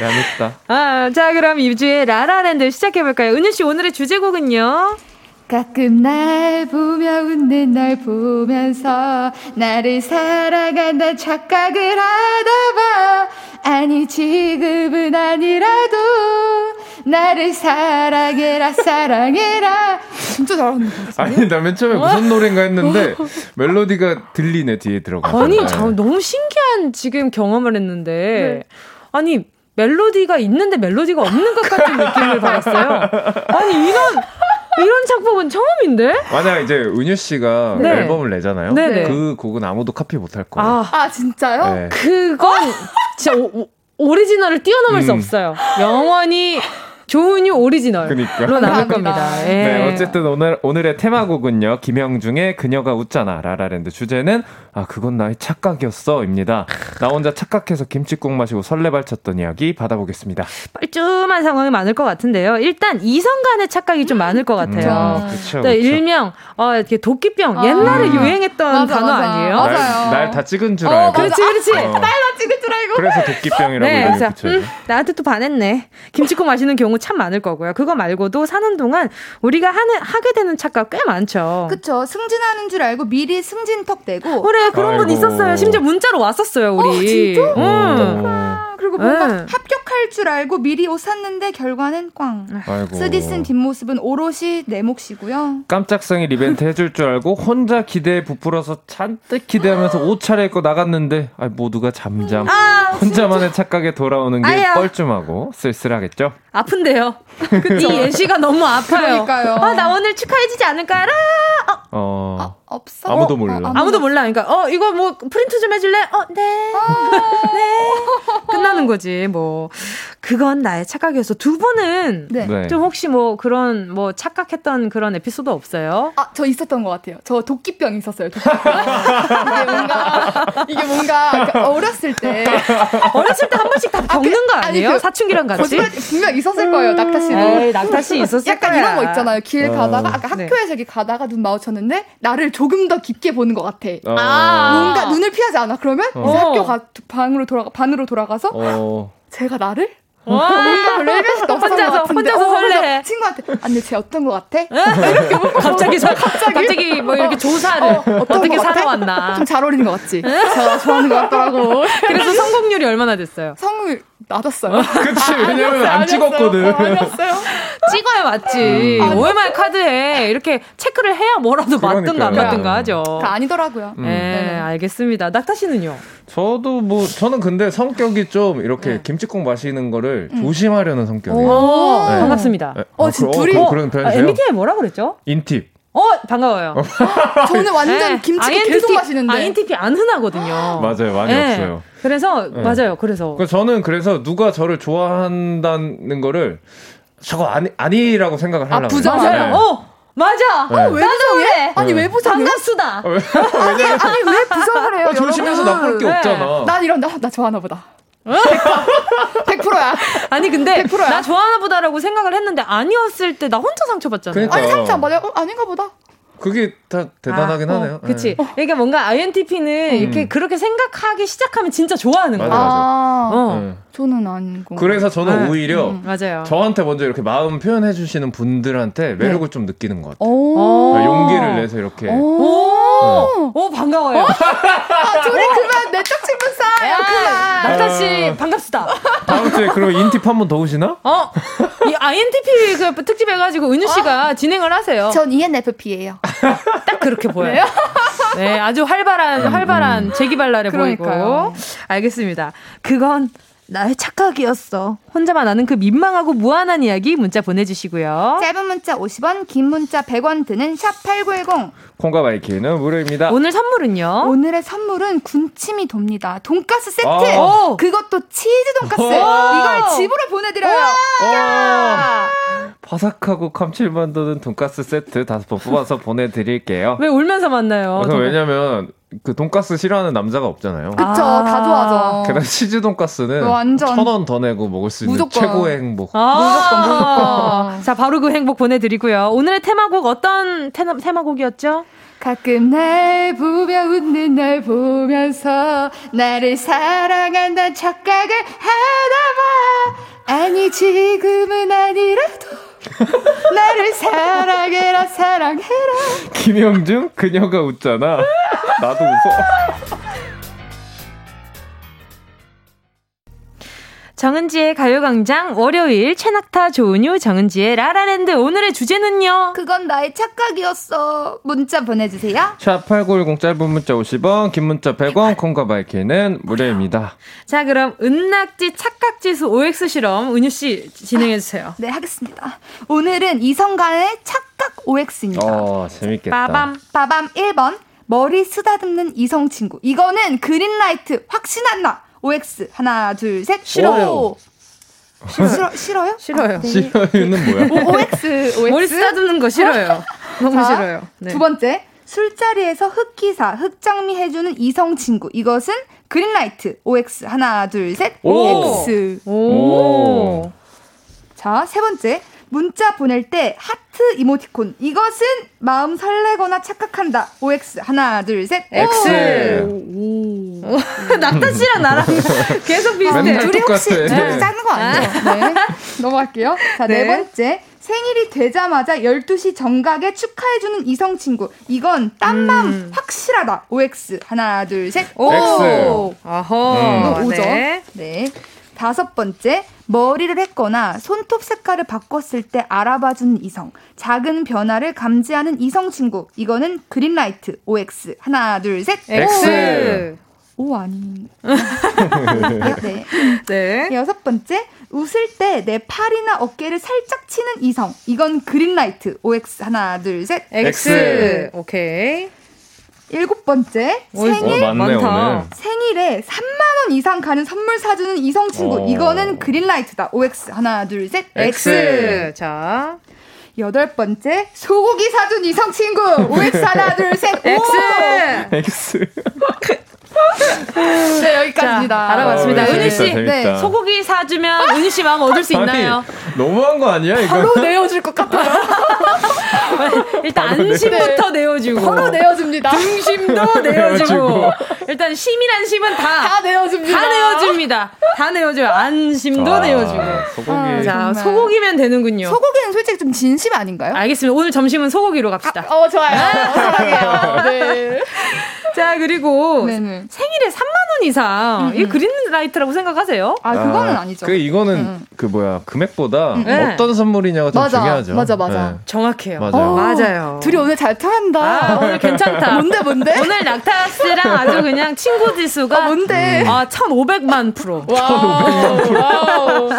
얄밉다. 아, 자 그럼 이주의 라라랜드 시작해볼까요? 은유 씨 오늘의 주제곡은요? 가끔 날 보며 웃는 널 보면서 나를 사랑한다 착각을 하다 봐. 아니 지금은 아니라도 나를 사랑해라 사랑해라. 진짜 잘하는 거 아니 나 맨 처음에 무슨 노래인가 했는데 멜로디가 들리네 뒤에 들어가 아니 네. 저 너무 신기한 지금 경험을 했는데 네. 아니 멜로디가 있는데 멜로디가 없는 것 같은 느낌을 받았어요. 아니 이건 이런 작곡은 처음인데? 만약 이제 은유 씨가 네. 앨범을 내잖아요. 네네. 그 곡은 아무도 카피 못할 거예요. 아, 아 진짜요? 네. 그건 진짜 오, 오리지널을 뛰어넘을 음. 수 없어요. 영원히 조은유 오리지널로 남을 겁니다. 예. 네, 어쨌든 오늘 오늘의 테마곡은요. 김영중의 그녀가 웃잖아 라라랜드 주제는 아 그건 나의 착각이었어입니다. 나 혼자 착각해서 김치국 마시고 설레발쳤던 이야기 받아보겠습니다. 뻘쭘한 상황이 많을 것 같은데요. 일단 이성 간의 착각이 좀 많을 것 같아요. 음, 그쵸, 네, 일명 어, 이렇게 도끼병 아, 옛날에 유행했던 맞아, 단어 맞아. 아니에요? 날 다 찍은 줄 어, 알고. 어, 그렇지, 그렇지. 어. 날다 찍은 줄 알고. 그래서 도끼병이라고 네, 그래서, 음, 나한테 또 반했네. 김치국 마시는 경우 참 많을 거고요. 그거 말고도 사는 동안 우리가 하는 하게 되는 착각 꽤 많죠. 그쵸. 승진하는 줄 알고 미리 승진턱 대고. 그래 그런 아이고. 건 있었어요. 심지어 문자로 왔었어요 우리. 어, 진짜? 응. 그리고 뭔가 네. 합격할 줄 알고 미리 옷 샀는데 결과는 꽝. 아이고. 쓰디 쓴 뒷모습은 오롯이 내 몫이고요. 깜짝 생일 이벤트 해줄 줄 알고 혼자 기대에 부풀어서 잔뜩 기대하면서 옷 차려입고 나갔는데 아, 모두가 잠잠. 아, 혼자만의 착각에 돌아오는 게 아야. 뻘쭘하고 쓸쓸하겠죠? 아픈데요. 이 예시가 너무 아파요. 그러니까요. 아, 나 오늘 축하해주지 않을까라? 어. 어. 아, 없어? 아무도 몰라. 어, 아무도 몰라. 그러니까, 어, 이거 뭐, 프린트 좀 해줄래? 어, 네. 어. 네. 끝나는 거지, 뭐. 그건 나의 착각이었어. 두 분은 네. 네. 좀 혹시 뭐 그런 뭐 착각했던 그런 에피소드 없어요? 아, 저 있었던 것 같아요. 저 도끼병 있었어요. 도끼병. 이게 뭔가 이게 뭔가 그 어렸을 때 어렸을 때 한 번씩 다 겪는 아, 그, 거 아니에요? 아니, 그, 사춘기랑 같이? 분명 있었을 거예요. 낙타 씨도. 에이, 낙타 씨 있었을 약간 거야. 이런 거 있잖아요. 길 어. 가다가 아까 네. 학교에서 이렇게 가다가 눈 마주쳤는데 나를 조금 더 깊게 보는 것 같아. 어. 뭔가 눈을 피하지 않아. 그러면 어. 학교 가, 방으로 돌아가 반으로 돌아가서 어. 제가 나를 뭔가 별로 1변씩도 없었던 혼자서, 것 같은데. 혼자서 어, 설레. 친구한테, 아니, 쟤 어떤 것 같아? 이렇게 갑자기, 저, 갑자기? 갑자기 뭐 이렇게 조사를. 어, 떻게 살아왔나. 좀 잘 어울리는 것 같지? 제가 좋아하는 것 같더라고. 그래서 성공률이 얼마나 됐어요? 성공률 낮았어요. 그치, 왜냐면 안 찍었거든. 어, 아니었어요. 찍어야 맞지. 음. OMR 카드에 이렇게 체크를 해야 뭐라도 맞든가 안 맞든가 하죠. 아니더라고요. 음. 네, 알겠습니다. 낙타 씨는요? 저도 뭐, 저는 근데 성격이 좀 이렇게 네. 김치국 마시는 거를 음. 조심하려는 성격이에요. 네. 반갑습니다. 네. 어, 아, 그, 둘이. 어, 그런 편이세요? 아, MBTI 뭐라 그랬죠? 인팁. 어 반가워요. 저는 완전 네. 김치 계속 마시는데. INTP 안 흔하거든요. 맞아요, 많이 네. 없어요. 그래서 네. 맞아요, 그래서. 그래서 저는 그래서 누가 저를 좋아한다는 거를 저거 아니 아니라고 생각을 하려고. 아 부정해요. 네. 어 맞아. 네. 어, 왜 부정해? 아니 왜 부정해? 반갑수다. 아니, 아니 왜 부정을 해요? 아, 조심해서 나쁠 게 없잖아. 난 이런 나, 나 좋아하나 보다. 100%, 야 아니 근데 100%야. 나 좋아하나 보다라고 생각을 했는데 아니었을 때 나 혼자 상처받잖아요. 그러니까. 아니 상처 안 받아요? 어, 아닌가 보다. 그게 다 대단하긴 아, 어, 하네요. 그치. 네. 그러니까 뭔가 INTP는 음. 이렇게 그렇게 생각하기 시작하면 진짜 좋아하는 거예요. 맞아, 맞아. 아, 어. 네. 저는 아니고. 그래서 저는 네. 오히려 음, 맞아요. 저한테 먼저 이렇게 마음 표현해 주시는 분들한테 매력을 네. 좀 느끼는 것 같아요. 그러니까 용기를 내서 이렇게. 오, 오, 오 반가워요. 아, 둘이 그만 내적 친분 쌓아요. 그만. 낙타 씨 반갑습니다. 다음 주에 그럼 인팁 한 번 더 오시나? 어, 이 INTP 그 특집 해가지고 은유 씨가 어? 진행을 하세요. 전 ENFP예요. 딱 그렇게 보여요. 네, 아주 활발한, 음, 활발한 음. 재기발랄해 보이고. 알겠습니다. 그건 나의 착각이었어. 혼자만 아는 그 민망하고 무안한 이야기 문자 보내주시고요. 짧은 문자 50원, 긴 문자 100원 드는 샵8910. 콩과 마이케이는 무료입니다. 오늘 선물은요? 오늘의 선물은 군침이 돕니다. 돈가스 세트! 아. 그것도 치즈 돈가스! 이걸 집으로 보내드려요! 바삭하고 감칠맛 도는 돈가스 세트 다섯 번 뽑아서 보내드릴게요. 왜 울면서 만나요? 왜냐면 그 돈가스 싫어하는 남자가 없잖아요. 그쵸, 아~ 다 좋아하죠. 게다가 치즈 돈가스는 완전 천원 더 내고 먹을 수 있는 무조건. 최고의 행복. 아~ 무조건, 무조건. 자, 바로 그 행복 보내드리고요. 오늘의 테마곡 어떤 테마, 테마곡이었죠? 가끔 날 보며 웃는 날 보면서 나를 사랑한다는 착각을 하나봐 아니 지금은 아니라도 나를 사랑해라 사랑해라. 김영중? 그녀가 웃잖아. 나도 웃어 정은지의 가요광장 월요일 최낙타 조은유 정은지의 라라랜드 오늘의 주제는요. 그건 나의 착각이었어. 문자 보내주세요. 샵8910 짧은 문자 50원 긴 문자 100원 콩과 바이크는 무료입니다. 자 그럼 은낙지 착각지수 OX 실험 은유씨 진행해주세요. 아, 네 하겠습니다. 오늘은 이성간의 착각 OX입니다. 어 재밌겠다. 빠밤 빠밤 1번 머리 쓰다듬는 이성 친구. 이거는 그린라이트 확신한다. OX 하나 둘 셋 싫어요. 싫어 싫어요? 싫어요. 아, 네. 싫어요는 뭐야? 오, OX OX 머리 쓰다듬는 거 싫어요. 너무 자, 싫어요. 네. 두 번째 술자리에서 흑기사 흑장미 해주는 이성 친구 이것은 그린라이트 OX 하나 둘셋 X 오. 오. 자 세 번째 문자 보낼 때 하트 이모티콘. 이것은 마음 설레거나 착각한다. OX. 하나, 둘, 셋. X. 낙타 씨랑 나랑 계속 비슷해. 둘이 혹시 둘이 짜는 거 아니죠? 네. 넘어갈게요. 자, 네. 네 번째. 생일이 되자마자 12시 정각에 축하해주는 이성 친구. 이건 딴맘 음. 확실하다. OX. 하나, 둘, 셋. 오. X. 아허. 음. 오죠. 네. 네. 다섯 번째, 머리를 했거나 손톱 색깔을 바꿨을 때 알아봐주는 이성. 작은 변화를 감지하는 이성 친구. 이거는 그린라이트, OX. 하나, 둘, 셋. X. 오, 아니. 네. 네. 여섯 번째, 웃을 때 내 팔이나 어깨를 살짝 치는 이성. 이건 그린라이트, OX. 하나, 둘, 셋. X. X. 오케이. 일곱 번째 생일 어, 많네, 오늘. 생일에 3만 원 이상 가는 선물 사주는 이성 친구 어. 이거는 그린라이트다. OX 하나 둘 셋 X. X. 자 여덟 번째 소고기 사준 이성 친구 OX 하나 둘 셋 X. X. 네, 여기까지입니다. 자, 알아봤습니다. 어, 은희 씨, 네, 소고기 사주면 은희 씨 마음 얻을 수 있나요? 아니, 너무한 거 아니야, 이거? 바로 내어줄 것 같아요. 일단 안심부터 네. 내어주고. 바로 내어줍니다. 등심도 내어주고. 일단 심이란 심은 다. 다 내어줍니다. 다 내어줍니다. 다 내어줘요. 안심도 아, 내어주고. 소고기. 아, 자, 소고기면 되는군요. 소고기는 솔직히 좀 진심 아닌가요? 알겠습니다. 오늘 점심은 소고기로 갑시다. 아, 어, 좋아요. 사랑해요. 네. 자, 그리고 네네. 생일에 3만 원 이상 음, 이 음. 그린라이트라고 생각하세요? 아, 그거는 아, 니죠 그 이거는 음. 그 뭐야 금액보다 음. 네. 어떤 선물이냐가 좀 맞아, 중요하죠. 맞아, 맞아. 네. 정확해요. 맞아요. 어, 맞아요. 둘이 오늘 잘 통한다. 아, 오늘 괜찮다. 뭔데, 뭔데? 오늘 낙타 씨랑 아주 그냥 친구지수가 아, 뭔데? 아, 1,500만 프로. wow. 1,500만 프로. wow.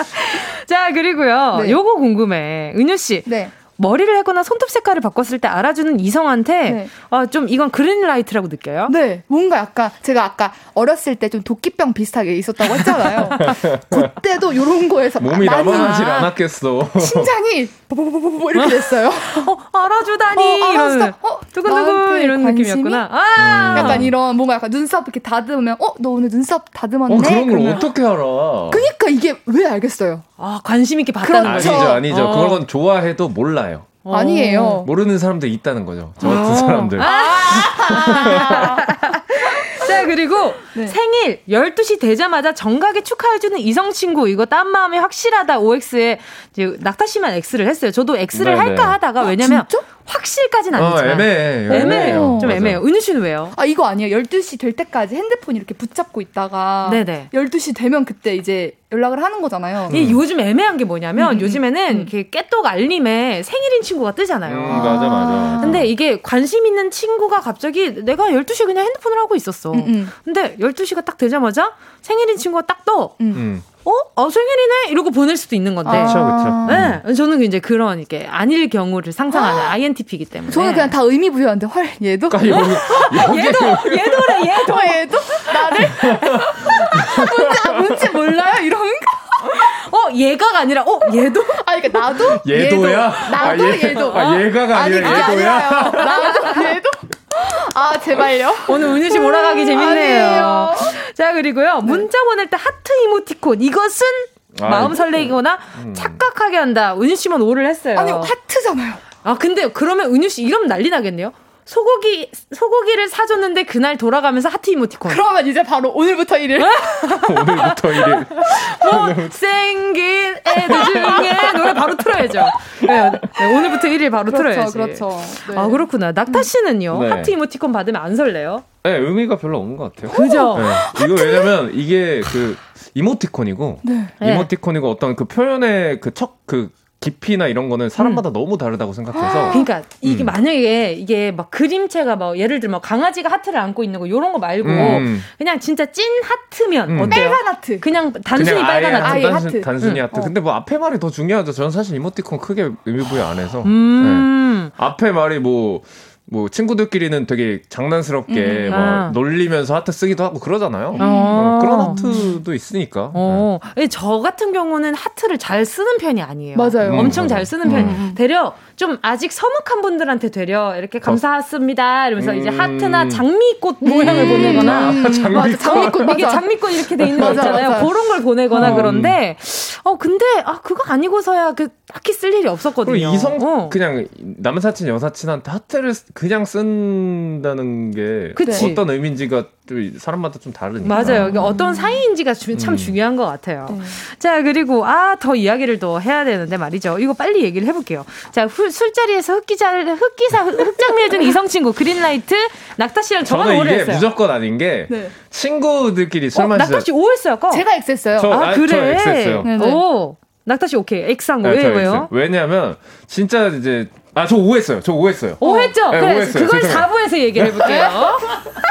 자, 그리고요. 네. 요거 궁금해. 은유 씨. 네. 머리를 하거나 손톱 색깔을 바꿨을 때 알아주는 이성한테 네. 아, 좀 이건 green light라고 느껴요? 네. 뭔가 약간 제가 아까 어렸을 때 좀 도끼병 비슷하게 있었다고 했잖아요. 그때도 이런 거에서 몸이 남아나질 않았겠어. 심장이 뽀뽀뽀뽀뽀 이렇게 됐어요. 어, 알아주다니. 어, 이런 어, 두근두근 이런 느낌이었구나. 아! 약간 이런 뭔가 약간 눈썹 이렇게 다듬으면 어, 너 오늘 눈썹 다듬었네. 어, 그런 걸 그러면. 어떻게 알아? 그니까 이게 왜 알겠어요? 아, 관심 있게 봤다는 거죠. 아니죠, 아니죠. 어. 그건 좋아해도 몰라요. 어. 아니에요. 모르는 사람들 있다는 거죠. 저 같은 어. 사람들. 아~ 자, 그리고 네. 생일 12시 되자마자 정각에 축하해주는 이성 친구, 이거 딴 마음이 확실하다 OX에 이제 낙타 씨만 X를 했어요. 저도 X를 네네. 할까 하다가, 왜냐면 아, 확실까지는 어, 아니지만. 어, 애매해. 애매해요. 좀 애매해요. 은유 씨는 왜요? 아, 이거 아니에요. 12시 될 때까지 핸드폰 이렇게 붙잡고 있다가. 네네. 12시 되면 그때 이제 연락을 하는 거잖아요. 이 음. 요즘 애매한 게 뭐냐면 음. 요즘에는 음. 이렇게 깨똑 알림에 생일인 친구가 뜨잖아요. 음, 맞아, 맞아. 근데 이게 관심 있는 친구가 갑자기 내가 12시에 그냥 핸드폰을 하고 있었어. 음, 근데 12시가 딱 되자마자 생일인 친구가 딱 떠. 어? 어, 생일이네? 이러고 보낼 수도 있는 건데. 그쵸, 그쵸. 네. 저는 이제 그런, 이렇게, 아닐 경우를 상상하는 INTP이기 때문에. 저는 그냥 다 의미 부여한데, 헐, 얘도? 그러니까 여기, 얘도, 얘도래, 얘도. 어, 얘도? 나를? 뭔지, 아, 뭔지 몰라요? 이런 어, 얘가가 아니라, 어, 얘도? 아, 그러니까 나도? 얘도야? 얘도. 나도 아, 얘, 도 아, 얘가가 아니라 아니, 얘도야? 나도 얘도? 아, 제발요. 오늘 은유 씨 몰아가기 재밌네요. 아니에요. 자, 그리고요. 네. 문자 보낼 때 하트 이모티콘. 이것은 아, 마음 설레기거나 음. 착각하게 한다. 은유 씨만 오를 했어요. 아니, 하트잖아요. 아, 근데 그러면 은유 씨 이러면 난리 나겠네요? 소고기 소고기를 사줬는데 그날 돌아가면서 하트 이모티콘. 그러면 이제 바로 오늘부터 1일. 오늘부터 1일. 뭐 생긴 애들 중에 노래 바로 틀어야죠. 네, 네, 오늘부터 1일 바로 그렇죠, 틀어야지. 그렇죠. 네. 아 그렇구나. 낙타 씨는요. 네. 하트 이모티콘 받으면 안 설레요? 네, 의미가 별로 없는 것 같아요. 그죠? 네. 이거 왜냐면 이게 그 이모티콘이고 네. 이모티콘이고 어떤 그 표현의 그 척그 그 깊이나 이런 거는 사람마다 음. 너무 다르다고 생각해서. 그러니까 이게 음. 만약에 이게 막 그림체가 막 예를 들면 강아지가 하트를 안고 있는 거 이런 거 말고 음. 그냥 진짜 찐 하트면 음. 어때요? 빨간 하트. 그냥 단순히 그냥 빨간 하트. 아예 단순, 하트. 단순히 하트. 어. 근데 뭐 앞에 말이 더 중요하죠. 저는 사실 이모티콘 크게 의미 부여 안 해서. 음. 네. 앞에 말이 뭐 뭐 친구들끼리는 되게 장난스럽게 음, 막 아. 놀리면서 하트 쓰기도 하고 그러잖아요. 어. 어, 그런 하트도 있으니까. 어. 네. 저 같은 경우는 하트를 잘 쓰는 편이 아니에요. 맞아요. 음, 엄청 잘 쓰는 편. 음. 되려 좀 아직 서먹한 분들한테 되려 이렇게 감사했습니다. 이러면서 음. 이제 하트나 장미꽃 모양을 보내거나 아, 장미꽃. 맞아, 장미꽃 이게 장미꽃 이렇게 돼 있는 거 있잖아요. 그런 걸 보내거나 어. 그런데 어 근데 아 그거 아니고서야 그 딱히 쓸 일이 없었거든요. 이성 어. 그냥 남사친 여사친한테 하트를 그냥 쓴다는 게 그치. 어떤 의미인지가 좀 사람마다 좀 다르니까. 맞아요. 음. 어떤 사이인지가 주, 참 음. 중요한 것 같아요. 네. 자 그리고 아 더 이야기를 더 해야 되는데 말이죠. 이거 빨리 얘기를 해볼게요. 자 후, 술자리에서 흑기자를 흑기사 흑장미 해준 이성 친구 그린라이트 낙타 씨랑 저는 이게 했어요. 무조건 아닌 게 네. 친구들끼리 술 어, 마시자. 낙타 씨 오했어요. 제가 X했어요. 저, 아, 아 그래. 저 X했어요. 오. 낙타 씨 오케이. X한 거 네, 왜요? 왜냐면 진짜 이제 아, 저 오했어요. 저 오했어요. 오했죠? 네, 그래, 오했어요. 그걸 죄송해요. 4부에서 얘기를 해볼게요.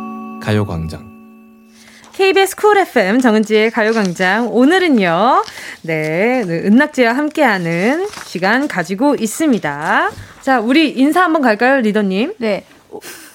가요광장 KBS 쿨 FM 정은지의 가요광장. 오늘은요, 네, 네, 은낙지와 함께하는 시간 가지고 있습니다. 자, 우리 인사 한번 갈까요, 리더님? 네.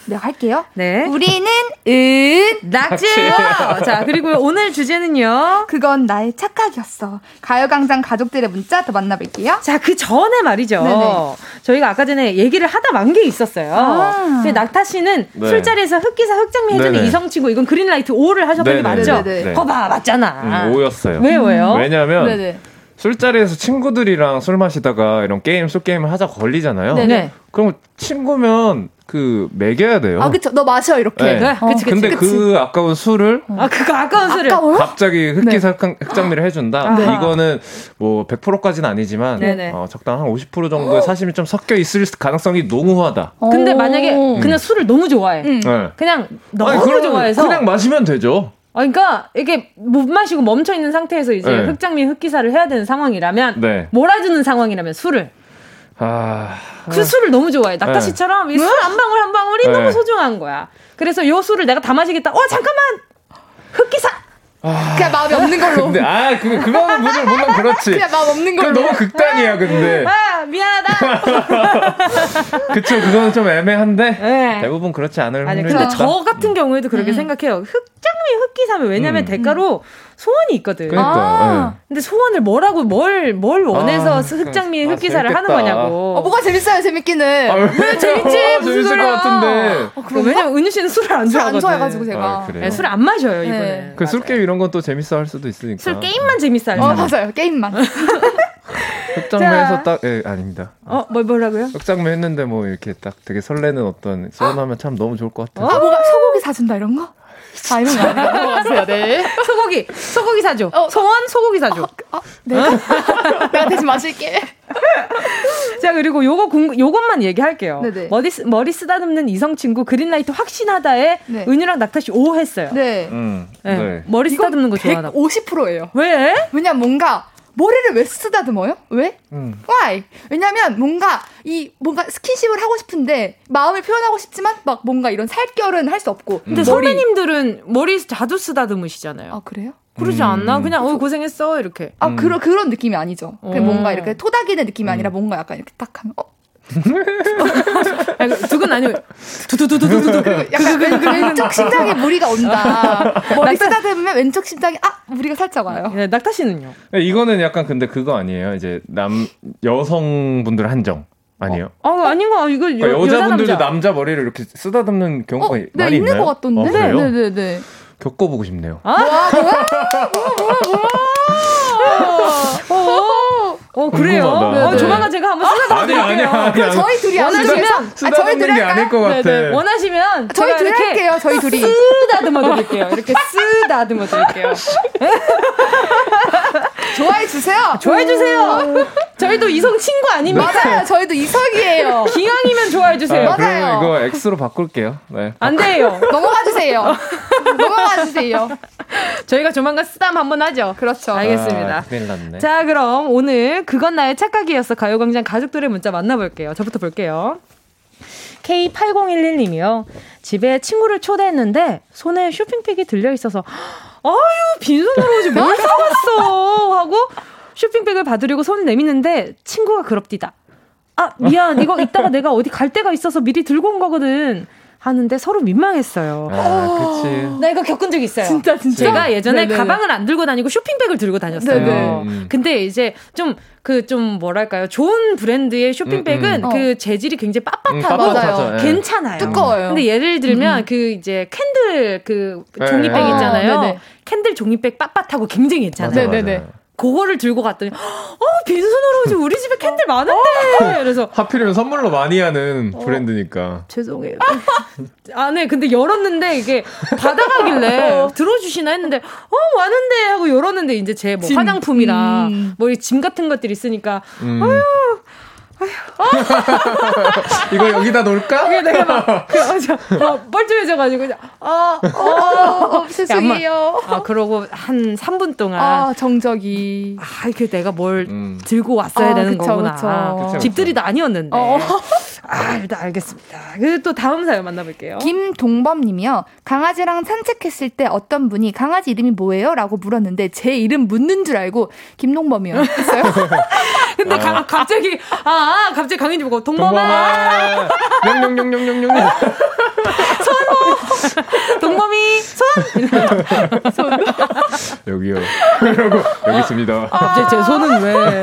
네, 할게요. 네. 우리는 은 낙지예요. 자, 그리고 오늘 주제는요. 그건 나의 착각이었어. 가요광장 가족들의 문자 더 만나볼게요. 자, 그 전에 말이죠. 네네. 저희가 아까 전에 얘기를 하다 만 게 있었어요. 아. 낙타 씨는 네. 술자리에서 흑기사 흑장미 해주는 이성 친구 이건 그린라이트 5를 하셨던 게 맞죠? 네네. 거봐, 맞잖아. 음, 5였어요. 왜요, 왜요? 왜냐면 네네. 술자리에서 친구들이랑 술 마시다가 이런 게임, 술 게임을 하자 걸리잖아요. 네네. 그럼 친구면 그 먹여야 돼요. 아 그쵸. 너 마셔 이렇게. 네. 네. 그치, 그치, 근데 그치. 그 아까운 술을 아 그거 아까운 술을 아까워요? 갑자기 흑기사 네. 흑장미를 해 준다. 아, 네. 이거는 뭐 100%까지는 아니지만 어, 적당 한 50% 정도의 사심이 좀 섞여 있을 가능성이 농후하다. 근데 만약에 그냥 술을 너무 좋아해. 음. 네. 그냥 너무 아니, 좋아해서 그냥 마시면 되죠. 아, 그러니까 이게 못 마시고 멈춰 있는 상태에서 이제 네. 흑장미 흑기사를 해야 되는 상황이라면 네. 몰아주는 상황이라면 술을 아. 그 술을 너무 좋아해. 낙타 네. 씨처럼 이 술 한 방울 한 방울이 네. 너무 소중한 거야. 그래서 요 술을 내가 다 마시겠다. 어, 잠깐만! 흑기사! 아... 그냥 마음이 없는 걸로. 근데, 아, 그, 그거는 물론, 물론 그렇지. 그냥 마음 없는 걸로. 너무 극단이야, 근데. 아, 미안하다. 그쵸, 그거는 좀 애매한데 네. 대부분 그렇지 않을 확률이 근데 저 같은 경우에도 그렇게 음. 생각해요. 흑장미 흑기사면 왜냐면 음. 대가로 소원이 있거든. 그러니까. 아~ 네. 근데 소원을 뭐라고 뭘 뭘 원해서 아, 흑장미 아, 흑기사를 하는 거냐고. 어, 뭐가 재밌어요, 재밌기는. 아, 왜 재밌지? 아, 무슨 재밌을 것 같은데. 어, 왜냐면 은유 씨는 술을 안 좋아하거든. 안 좋아해가지고 제가. 아, 네, 술을 안 마셔요 이번에. 네. 그술 게임 이런 건 또 재밌어 할 수도 있으니까. 술 게임만 재밌어 할 어, 맞아요, 게임만. 흑장미에서 딱, 예, 아닙니다. 어, 뭐, 뭐라고요? 흑장미 했는데 뭐 이렇게 딱 되게 설레는 어떤 시원하면 참 너무 좋을 것 같아요. 아, 뭐가 소고기 사준다 이런 거? 아, 이런 거 넘어가세요, 네. 소고기, 소고기 사줘. 어, 성원 소고기 사줘. 어, 어, 네. 내가 대신 마실게. 자, 그리고 요거 궁, 요것만 얘기할게요. 네네. 머리, 머리 쓰다듬는 이성 친구 그린라이트 확신하다에 네. 은유랑 낙타씨 오 했어요. 네. 음, 네. 네. 머리 쓰다듬는 거 좋아하다고. 50%예요. 왜? 왜냐면 뭔가 머리를 왜 쓰다듬어요? 왜? 음. Why? 왜냐면 뭔가 이 뭔가 스킨십을 하고 싶은데 마음을 표현하고 싶지만 막 뭔가 이런 살결은 할 수 없고. 근데 음. 선배님들은 머리 자주 쓰다듬으시잖아요. 아 그래요? 그러지 음. 않나? 그냥 어 고생했어 이렇게. 아 음. 그런 그런 느낌이 아니죠. 그냥 뭔가 이렇게 토닥이는 느낌이 아니라 뭔가 약간 이렇게 딱 하면 어 두근 아니면 두두두두두두 약간 왼쪽 심장에 무리가 온다. 머리 쓰다듬으면 왼쪽 심장에 아 무리가 살짝 와요. 네, 낙타 씨는요? 네, 이거는 약간 근데 그거 아니에요. 이제 남 여성분들 한정. 아니에요? 어, 아, 아닌 거 이거 여, 그러니까 여자분들도 남자. 남자. 머리를 이렇게 쓰다듬는 경우가 어, 네, 많이 있는 있나요? 것 같던데. 어, 그래요? 네, 네, 네. 겪어보고 싶네요. 아, 뭐야, 뭐야, 뭐야, 뭐야. 어, 어 그래요? 어, 조만간 제가 한번. 아니, 아니, 아니, 아니. 저희 둘이 원하시면 아, 저희 둘이 아닐 것 같아. 네네. 원하시면 저희 둘이 할게요. 저희 둘이 쓰다듬어 드릴게요. 이렇게 쓰다듬어 드릴게요. 좋아해 주세요. 좋아해 주세요. 저희도 이성 친구 아닙니까? 맞아요. 저희도 이성이에요. 기왕이면 좋아해 주세요. 아, 맞아요. 이거 X로 바꿀게요. 네. 안 돼요. 넘어가 주세요. 넘어가 주세요. 저희가 조만간 쓰담 한번 하죠. 그렇죠. 알겠습니다. 아, 자, 그럼 오늘 그건 나의 착각이었어 가요광장 가족들의 문자 만나볼게요. 저부터 볼게요. K8011님이요. 집에 친구를 초대했는데 손에 쇼핑백이 들려 있어서 아유 빈손으로 오지 뭘 사왔어 하고 쇼핑백을 받으려고 손을 내미는데 친구가 그럽디다. 아 미안 이거 이따가 내가 어디 갈 데가 있어서 미리 들고 온 거거든. 하는데 서로 민망했어요. 아, 그치. 나 이거 겪은 적 있어요. 진짜, 진짜. 제가 예전에 네네. 가방을 안 들고 다니고 쇼핑백을 들고 다녔어요. 네네. 음. 근데 이제 좀, 그, 좀, 뭐랄까요. 좋은 브랜드의 쇼핑백은 음, 음. 그 재질이 굉장히 빳빳하고 음. 괜찮아요. 두꺼워요. 근데 예를 들면 음. 그 이제 candle 그 네. 종이백 아, 있잖아요. 아, candle 종이백 빳빳하고 굉장히 괜찮아요. 네네네. 그거를 들고 갔더니 어 빈손으로 오지 우리 집에 candle 많은데. 그래서 하필이면 선물로 많이 하는 어, 브랜드니까. 죄송해요. 아네. 근데 열었는데 이게 받아가길래 어. 들어주시나 했는데 어 많은데. 하고 열었는데 이제 제 뭐 화장품이랑 음. 뭐짐 같은 것들이 있으니까 음. 아유 이거 여기다 놓을까? 이게 내가 막, 그, 어, 어, 뻘쭘해져가지고, 아, 어, 어, 어, 죄송해요. 아, 그러고 한 3분 동안. 아, 정적이. 아, 이게 내가 뭘 음. 들고 왔어야 아, 되는 그쵸, 거구나. 그쵸. 그쵸, 집들이 다 아니었는데. 어. 아, 일단 알겠습니다. 그리고 또 다음 사연 만나볼게요. 김동범 님이요. 강아지랑 산책했을 때 어떤 분이 강아지 이름이 뭐예요? 라고 물었는데 제 이름 묻는 줄 알고 김동범이요. 했어요. 근데 어. 가, 갑자기, 아, 갑자기 강인지 보고 동범아. 명명명명명명. 손! 동범이, 손! 손. 여기요. 이러고, 여기 있습니다. 갑자기 제 손은 왜.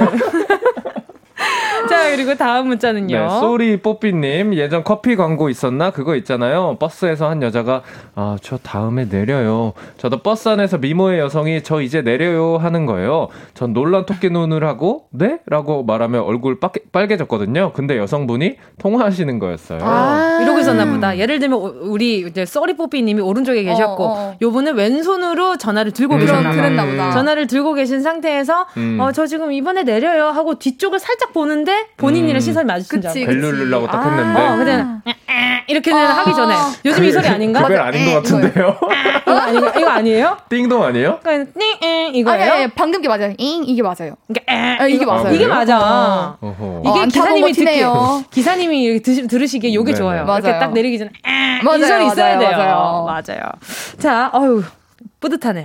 자, 그리고 다음 문자는요. 네, 쏘리 뽀삐님, 예전 커피 광고 있었나? 그거 있잖아요. 버스에서 한 여자가, 아, 저 다음에 내려요. 저도 버스 안에서 미모의 여성이 저 이제 내려요 하는 거예요. 전 놀란 토끼 눈을 하고, 네? 라고 말하며 얼굴 빨개, 빨개졌거든요. 근데 여성분이 통화하시는 거였어요. 아~ 이러고 있었나 보다. 예를 들면, 우리 이제 쏘리 뽀삐님이 오른쪽에 계셨고, 어, 어. 요분은 왼손으로 전화를 들고 음, 계셨나 그랬나 보다. 전화를 들고 계신 상태에서, 음. 어, 저 지금 이번에 내려요 하고 뒤쪽을 살짝 보는데, 본인이랑 음. 시선이 마주친 줄 알고. 벨 누르려고 딱 했는데. 어, 그냥 이렇게는 아~ 하기 전에. 요즘 이 소리 아닌가? 그벨 아닌 것 같은데요? 이거, 아니, 이거 아니에요? 띵동 아니에요? 띵, 이거예요? 아니, 아니, 방금 게 맞아요. 잉, 이게 맞아요. 그러니까, 아, 이게 맞아요. 아, 이게 맞아. 이게 어, 기사님이 듣기, 기사님이 드시, 들으시기에 요게 좋아요. 맞아요. 이렇게 딱 내리기 전에 맞아요, 이 소리 있어야 돼요. 맞아요. 맞아요. 자, 어유 뿌듯하네.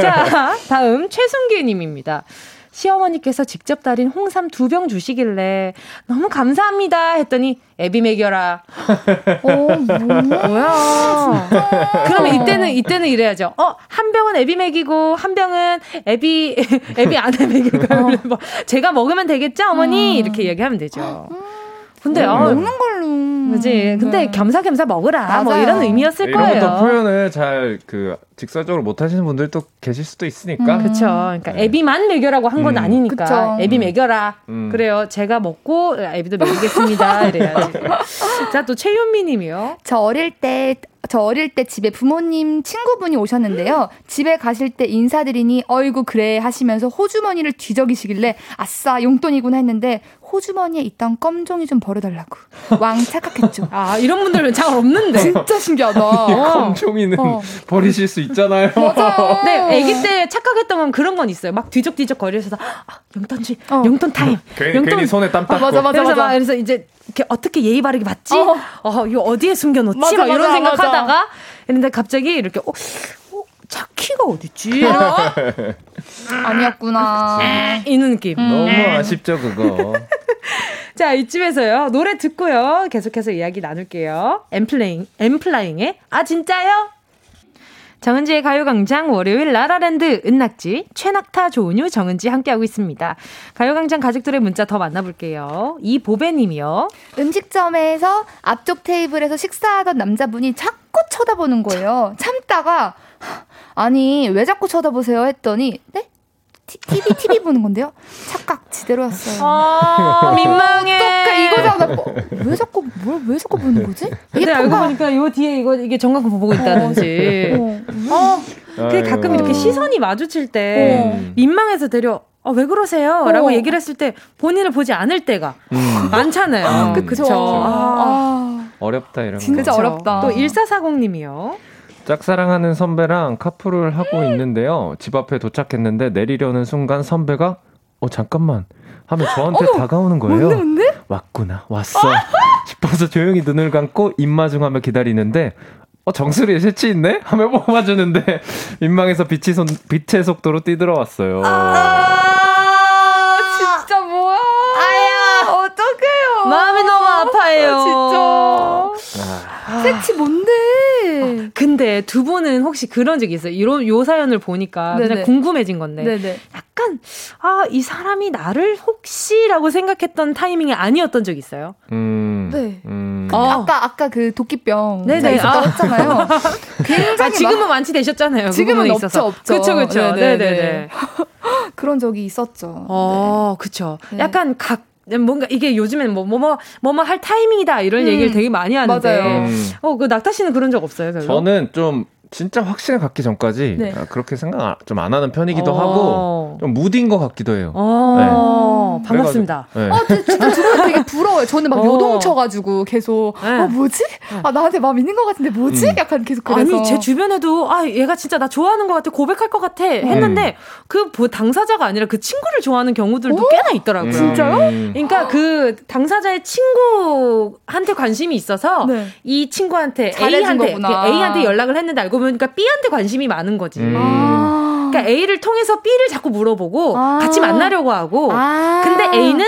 자, 다음 최순기 님입니다. 시어머니께서 직접 달인 홍삼 두 병 주시길래 너무 감사합니다 했더니 애비 먹여라. 어, 뭐야? 그러면 이때는 이때는 이래야죠. 어, 한 병은 애비 먹이고 한 병은 애비 애비 안에 먹일까? 어. 뭐 제가 먹으면 되겠죠, 어머니? 음. 이렇게 얘기하면 되죠. 근데 음, 어, 먹는 걸로. 그지. 근데 네. 겸사겸사 먹으라. 맞아요. 뭐 이런 의미였을 이런 거예요. 이런 것도 표현을 잘 그 직설적으로 못 하시는 분들도 계실 수도 있으니까. 음. 그렇죠. 그러니까 네. 애비만 먹여라고 한건 음. 아니니까. 그쵸. 애비 음. 먹여라. 음. 그래요. 제가 먹고 애비도 먹이겠습니다. 이래야지. 자, 또 최윤미 님이요. 저 어릴 때저 어릴 때 집에 부모님 친구분이 오셨는데요. 집에 가실 때 인사드리니 어이구 그래 하시면서 호주머니를 뒤적이시길래 아싸 용돈이구나 했는데 호주머니에 있던 껌종이 좀 버려달라고. 왕 착각했죠. 아, 이런 분들은 잘 없는데. 진짜 신기하다. 껌종이는 어. 버리실 수 있잖아요. 맞아요. 네, 아기 때 착각했던 건 그런 건 있어요. 막 뒤적뒤적 거리면서, 아, 용돈지, 어. 용돈 타임. 괜히, 용돈. 괜히 손에 땀 닦고. 아, 맞아, 맞아, 맞아. 그래서 이제 이렇게 어떻게 예의 바르게 받지? 어, 어 이거 어디에 숨겨놓지? 맞아, 막 이런 생각하다가 했는데 갑자기 이렇게, 어, 차 키가 어딨지? 아니었구나. 이 느낌. 음. 너무 아쉽죠, 그거. 자, 이쯤에서요. 노래 듣고요. 계속해서 이야기 나눌게요. 엔플레잉, 엔플라잉의 아, 진짜요? 정은지의 가요광장 월요일 라라랜드 은낙지 최낙타 조은유 정은지 함께하고 있습니다. 가요광장 가족들의 문자 더 만나볼게요. 이보배님이요. 음식점에서 앞쪽 테이블에서 식사하던 남자분이 자꾸 쳐다보는 거예요. 참다가 아니 왜 자꾸 쳐다보세요 했더니 네? TV TV 보는 건데요. 착각 지대로였어요. 아, 민망해. 어떡해 이거잖아. 뭐, 왜 자꾸 뭘 왜 자꾸 보는 거지? 근데 알고 보니까 요 뒤에 이거 이게 정각고 보고 있다든지. 어. 어. 근데 가끔 이렇게 시선이 마주칠 때 어. 민망해서 데려 어, 왜 그러세요? 어. 라고 얘기를 했을 때 본인을 보지 않을 때가 음. 많잖아요. 음. 그쵸. 아. 아. 어렵다, 이런 진짜 거. 어렵다. 또 1440님이요. 짝사랑하는 선배랑 카풀을 하고 있는데요. 집 앞에 도착했는데 내리려는 순간 선배가 어 잠깐만 하면 저한테 어머, 다가오는 거예요. 뭔데, 뭔데? 왔구나 왔어 싶어서 조용히 눈을 감고 입마중하며 기다리는데 어 정수리에 새치 있네 하며 뽑아주는데 민망해서 빛이 손, 빛의 속도로 뛰들어왔어요. 아, 진짜 뭐야? 아야 어떡해요? 마음이 너무 아파요. 아. 아. 새치 뭔데? 어, 근데 두 분은 혹시 그런 적이 있어요? 이런 요 사연을 보니까 네네. 그냥 궁금해진 건데 네네. 약간 아 이 사람이 나를 혹시라고 생각했던 타이밍이 아니었던 적 있어요? 음, 네. 음. 어. 아까 아까 그 도끼병 네네 있었다고 아. 했잖아요. 굉장히 아, 지금은 막... 완치되셨잖아요. 그 지금은 없죠, 없죠. 그렇죠, 그렇죠. 네네네. 그런 적이 있었죠. 어, 네. 그렇죠. 약간 각 뭔가 이게 요즘엔 뭐, 뭐, 뭐, 뭐, 뭐 할 타이밍이다 이런 음. 얘기를 되게 많이 하는데. 맞아요. 음. 어, 그 낙타 씨는 그런 적 없어요, 별로? 저는 좀 진짜 확신을 갖기 전까지 네. 아, 그렇게 생각 좀 안 하는 편이기도 어. 하고 좀 무딘 것 같기도 해요. 어. 네. 반갑습니다. 네. 어, 진짜 두분 되게 부러워요. 저는 막 어. 요동쳐가지고 계속 네. 어 뭐지? 네. 아 나한테 마음 있는 것 같은데 뭐지? 음. 약간 계속 그래서 아니 제 주변에도 아 얘가 진짜 나 좋아하는 것 같아 고백할 것 같아 했는데 음. 그 당사자가 아니라 그 친구를 좋아하는 경우들도 오? 꽤나 있더라고요. 진짜요? 음. 그러니까 그 당사자의 친구한테 관심이 있어서 네. 이 친구한테 A한테 A한테 연락을 했는데 알고 보니까 B한테 관심이 많은 거지. 음. 아. 그러니까 A를 통해서 B를 자꾸 물어보고 아. 같이 만나려고 하고. 아. 근데 A는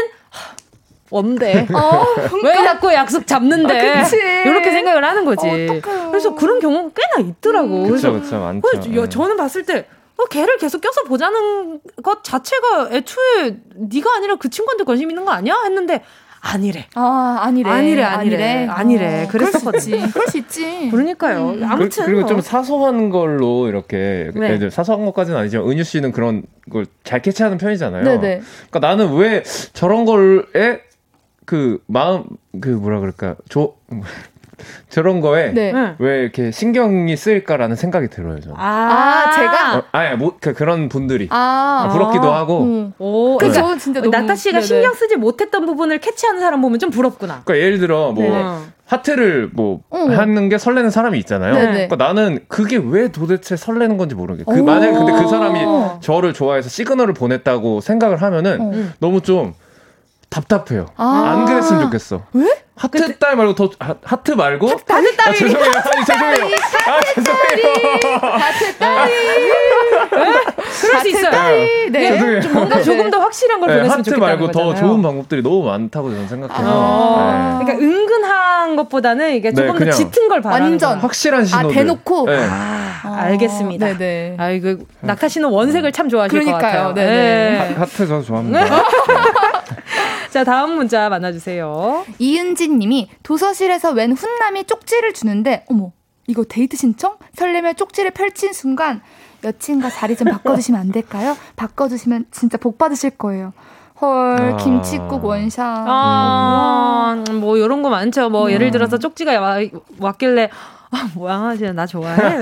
뭔데? 어, 그러니까. 왜 자꾸 약속 잡는데? 아, 이렇게 생각을 하는 거지. 어, 그래서 그런 경우가 꽤나 있더라고. 음. 그쵸, 그쵸, 많죠. 그래서 저는 봤을 때 어, 걔를 계속 껴서 보자는 것 자체가 애초에 네가 아니라 그 친구한테 관심 있는 거 아니야? 했는데 아니래. 아, 아니래. 아니래, 아니래. 아니래. 어, 그랬었거든. 그럴 수 있지. 그러니까요. 음. 아무튼. 그, 리고 좀 뭐. 사소한 걸로 이렇게, 네. 들 사소한 것까지는 아니지만, 은유 씨는 그런 걸 잘 캐치하는 편이잖아요. 네네. 그러니까 나는 왜 저런 걸에 그 마음, 그 뭐라 그럴까, 조, 저런 거에 네. 왜 이렇게 신경이 쓰일까라는 생각이 들어요. 저는. 아, 아 제가 어, 아니 뭐 그, 그런 분들이 아, 부럽기도 아, 하고. 음. 오, 그저 진짜 너무 나타 씨가 네네. 신경 쓰지 못했던 부분을 캐치하는 사람 보면 좀 부럽구나. 그러니까 예를 들어 뭐 네. 하트를 뭐 응. 하는 게 설레는 사람이 있잖아요. 네네. 그러니까 나는 그게 왜 도대체 설레는 건지 모르겠. 그 만약에 근데 그 사람이 저를 좋아해서 시그널을 보냈다고 생각을 하면은 응. 너무 좀 답답해요. 아~ 안 그랬으면 좋겠어. 왜? 하트 근데... 딸 말고 더 하, 트 말고 하트 딸이 아, 죄송해요. 아니 죄송해요. 아 죄송해요. 하트 딸이. 그럴 수 있어요. 네. 네. 좀 뭔가 네. 조금 더 확실한 걸 네, 보냈으면 좋겠다. 말고 더 좋은 방법들이 너무 많다고 저는 생각해서. 아~ 네. 그러니까 은근한 것보다는 이게 조금 더 짙은 걸 바라는 완전 확실한 신호. 아 대놓고. 네. 아, 아, 알겠습니다. 네네. 아 이거 낙타 씨는 원색을 참 좋아하실 그러니까요. 것 같아요. 네네. 하트 저 좋아합니다. 자, 다음 문자 만나주세요. 이은진 님이 도서실에서 웬 훈남이 쪽지를 주는데, 어머, 이거 데이트 신청? 설레며 쪽지를 펼친 순간, 여친과 자리 좀 바꿔주시면 안 될까요? 바꿔주시면 진짜 복 받으실 거예요. 헐, 아. 김치국 one shot. 아, 음. 뭐, 요런 거 많죠. 뭐, 음. 예를 들어서 쪽지가 와, 왔길래, 아, 뭐야, 진짜 나 좋아해?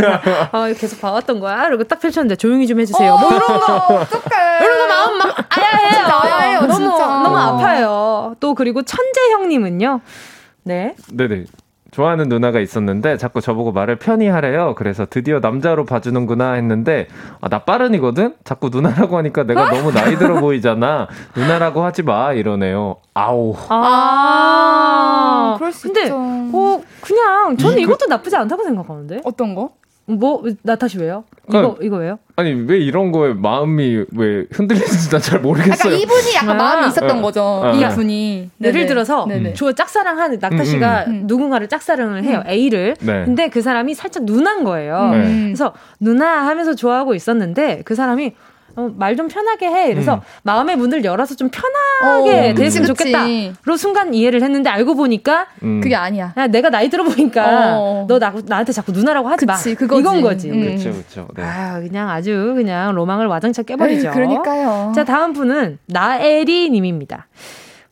아, 계속 봐왔던 거야? 그리고 딱 펼쳤는데 조용히 좀 해주세요. 뭐 이런 거. 어떡해. 이런 거 마음 막 아야해요. 아야해요. 너무, 진짜. 너무 아파요. 또 그리고 천재 형님은요. 네. 네네. 좋아하는 누나가 있었는데 자꾸 저보고 말을 편히 하래요. 그래서 드디어 남자로 봐주는구나 했는데 아, 나 빠른이거든. 자꾸 누나라고 하니까 내가 너무 나이 들어 보이잖아. 누나라고 하지 마 이러네요. 아우. 아, 아 그럴 수 근데 있죠. 어 그냥 저는 이것도 나쁘지 않다고 생각하는데. 어떤 거? 뭐 나타시 왜요? 이거 이거 왜요? 아니 왜 이런 거에 마음이 왜 흔들리는지 난 잘 모르겠어요. 약간 이분이 약간 아, 마음이 있었던 네. 거죠. 아, 이분이 예를 들어서 네네. 저 짝사랑하는 낙타 씨가 음, 음. 누군가를 짝사랑을 해요. 음. A를. 네. 근데 그 사람이 살짝 누난 거예요. 네. 그래서 누나 하면서 좋아하고 있었는데 그 사람이 어, 말 좀 편하게 해. 그래서 음. 마음의 문을 열어서 좀 편하게 어, 됐으면 좋겠다.로 순간 이해를 했는데 알고 보니까 음. 그게 아니야. 야, 내가 나이 들어 보니까 어. 너 나, 나한테 자꾸 누나라고 하지 그치, 마. 그거지. 이건 거지. 그렇죠, 그렇죠. 네. 아, 그냥 아주 그냥 로망을 와장창 깨버리죠. 에이, 그러니까요. 자, 다음 분은 나에리님입니다.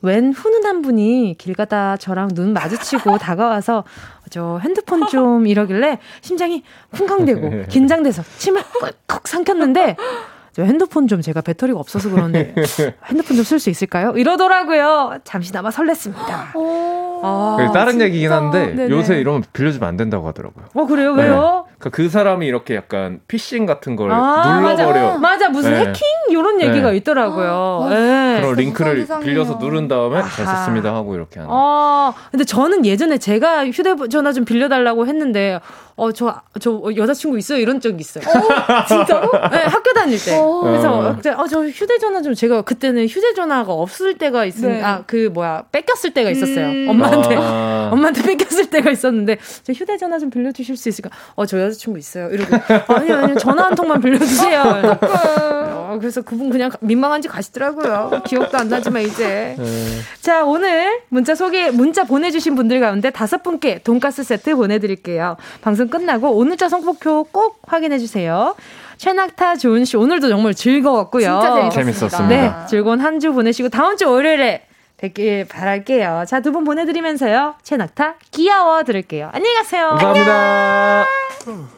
웬 훈훈한 분이 길 가다 저랑 눈 마주치고 다가와서 저 핸드폰 좀 이러길래 심장이 쿵쾅대고 긴장돼서 침을 꾹꾹 삼켰는데 저 핸드폰 좀 제가 배터리가 없어서 그런데 핸드폰 좀 쓸 수 있을까요? 이러더라고요. 잠시나마 설렜습니다. 아, 다른 얘기긴 한데 네네. 요새 이러면 빌려주면 안 된다고 하더라고요. 어 그래요? 왜요? 네. 그러니까 그 사람이 이렇게 약간 피싱 같은 걸 아, 눌러버려. 맞아. 맞아. 무슨 네. 해킹 이런 얘기가 네. 있더라고요. 아, 네. 그런 링크를 빌려서 누른 다음에 잘 썼습니다 하고 이렇게 하는. 아 근데 저는 예전에 제가 휴대전화 좀 빌려달라고 했는데 어, 저, 저 여자친구 있어요? 이런 적 있어요. 어, 진짜로? 네, 학교 다닐 때. 어. 그래서, 어, 저 휴대전화 좀, 제가 그때는 휴대전화가 없을 때가 있으니, 네. 아, 그, 뭐야, 뺏겼을 때가 있었어요. 음. 엄마한테. 아. 엄마한테 뺏겼을 때가 있었는데, 저 휴대전화 좀 빌려주실 수 있을까? 어, 저 여자친구 있어요. 이러고, 아니, 아니, 전화 한 통만 빌려주세요. 어, 그래서 그분 그냥 민망한지 가시더라고요. 기억도 안 나지만, 이제. 네. 자, 오늘 문자 소개, 문자 보내주신 분들 가운데 다섯 분께 돈가스 세트 보내드릴게요. 방송 끝나고 오늘 자 성폭표 꼭 확인해 주세요. 최낙타 좋은 씨 오늘도 정말 즐거웠고요. 진짜 재밌었습니다. 네, 즐거운 한 주 보내시고 다음 주 월요일에 뵙길 바랄게요. 자, 두 분 보내드리면서요. 최낙타 귀여워 들을게요. 안녕히 가세요. 감사합니다.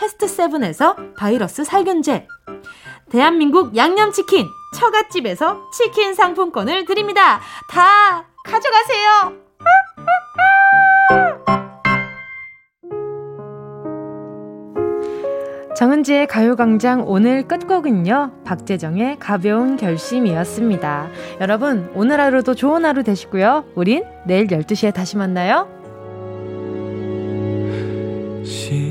패스트 세븐에서 바이러스 살균제 대한민국 양념치킨 처갓집에서 치킨 상품권을 드립니다. 다 가져가세요. 정은지의 가요광장 오늘 끝곡은요, 박재정의 가벼운 결심이었습니다. 여러분, 오늘 하루도 좋은 하루 되시고요. 우린 내일 12시에 다시 만나요. 시...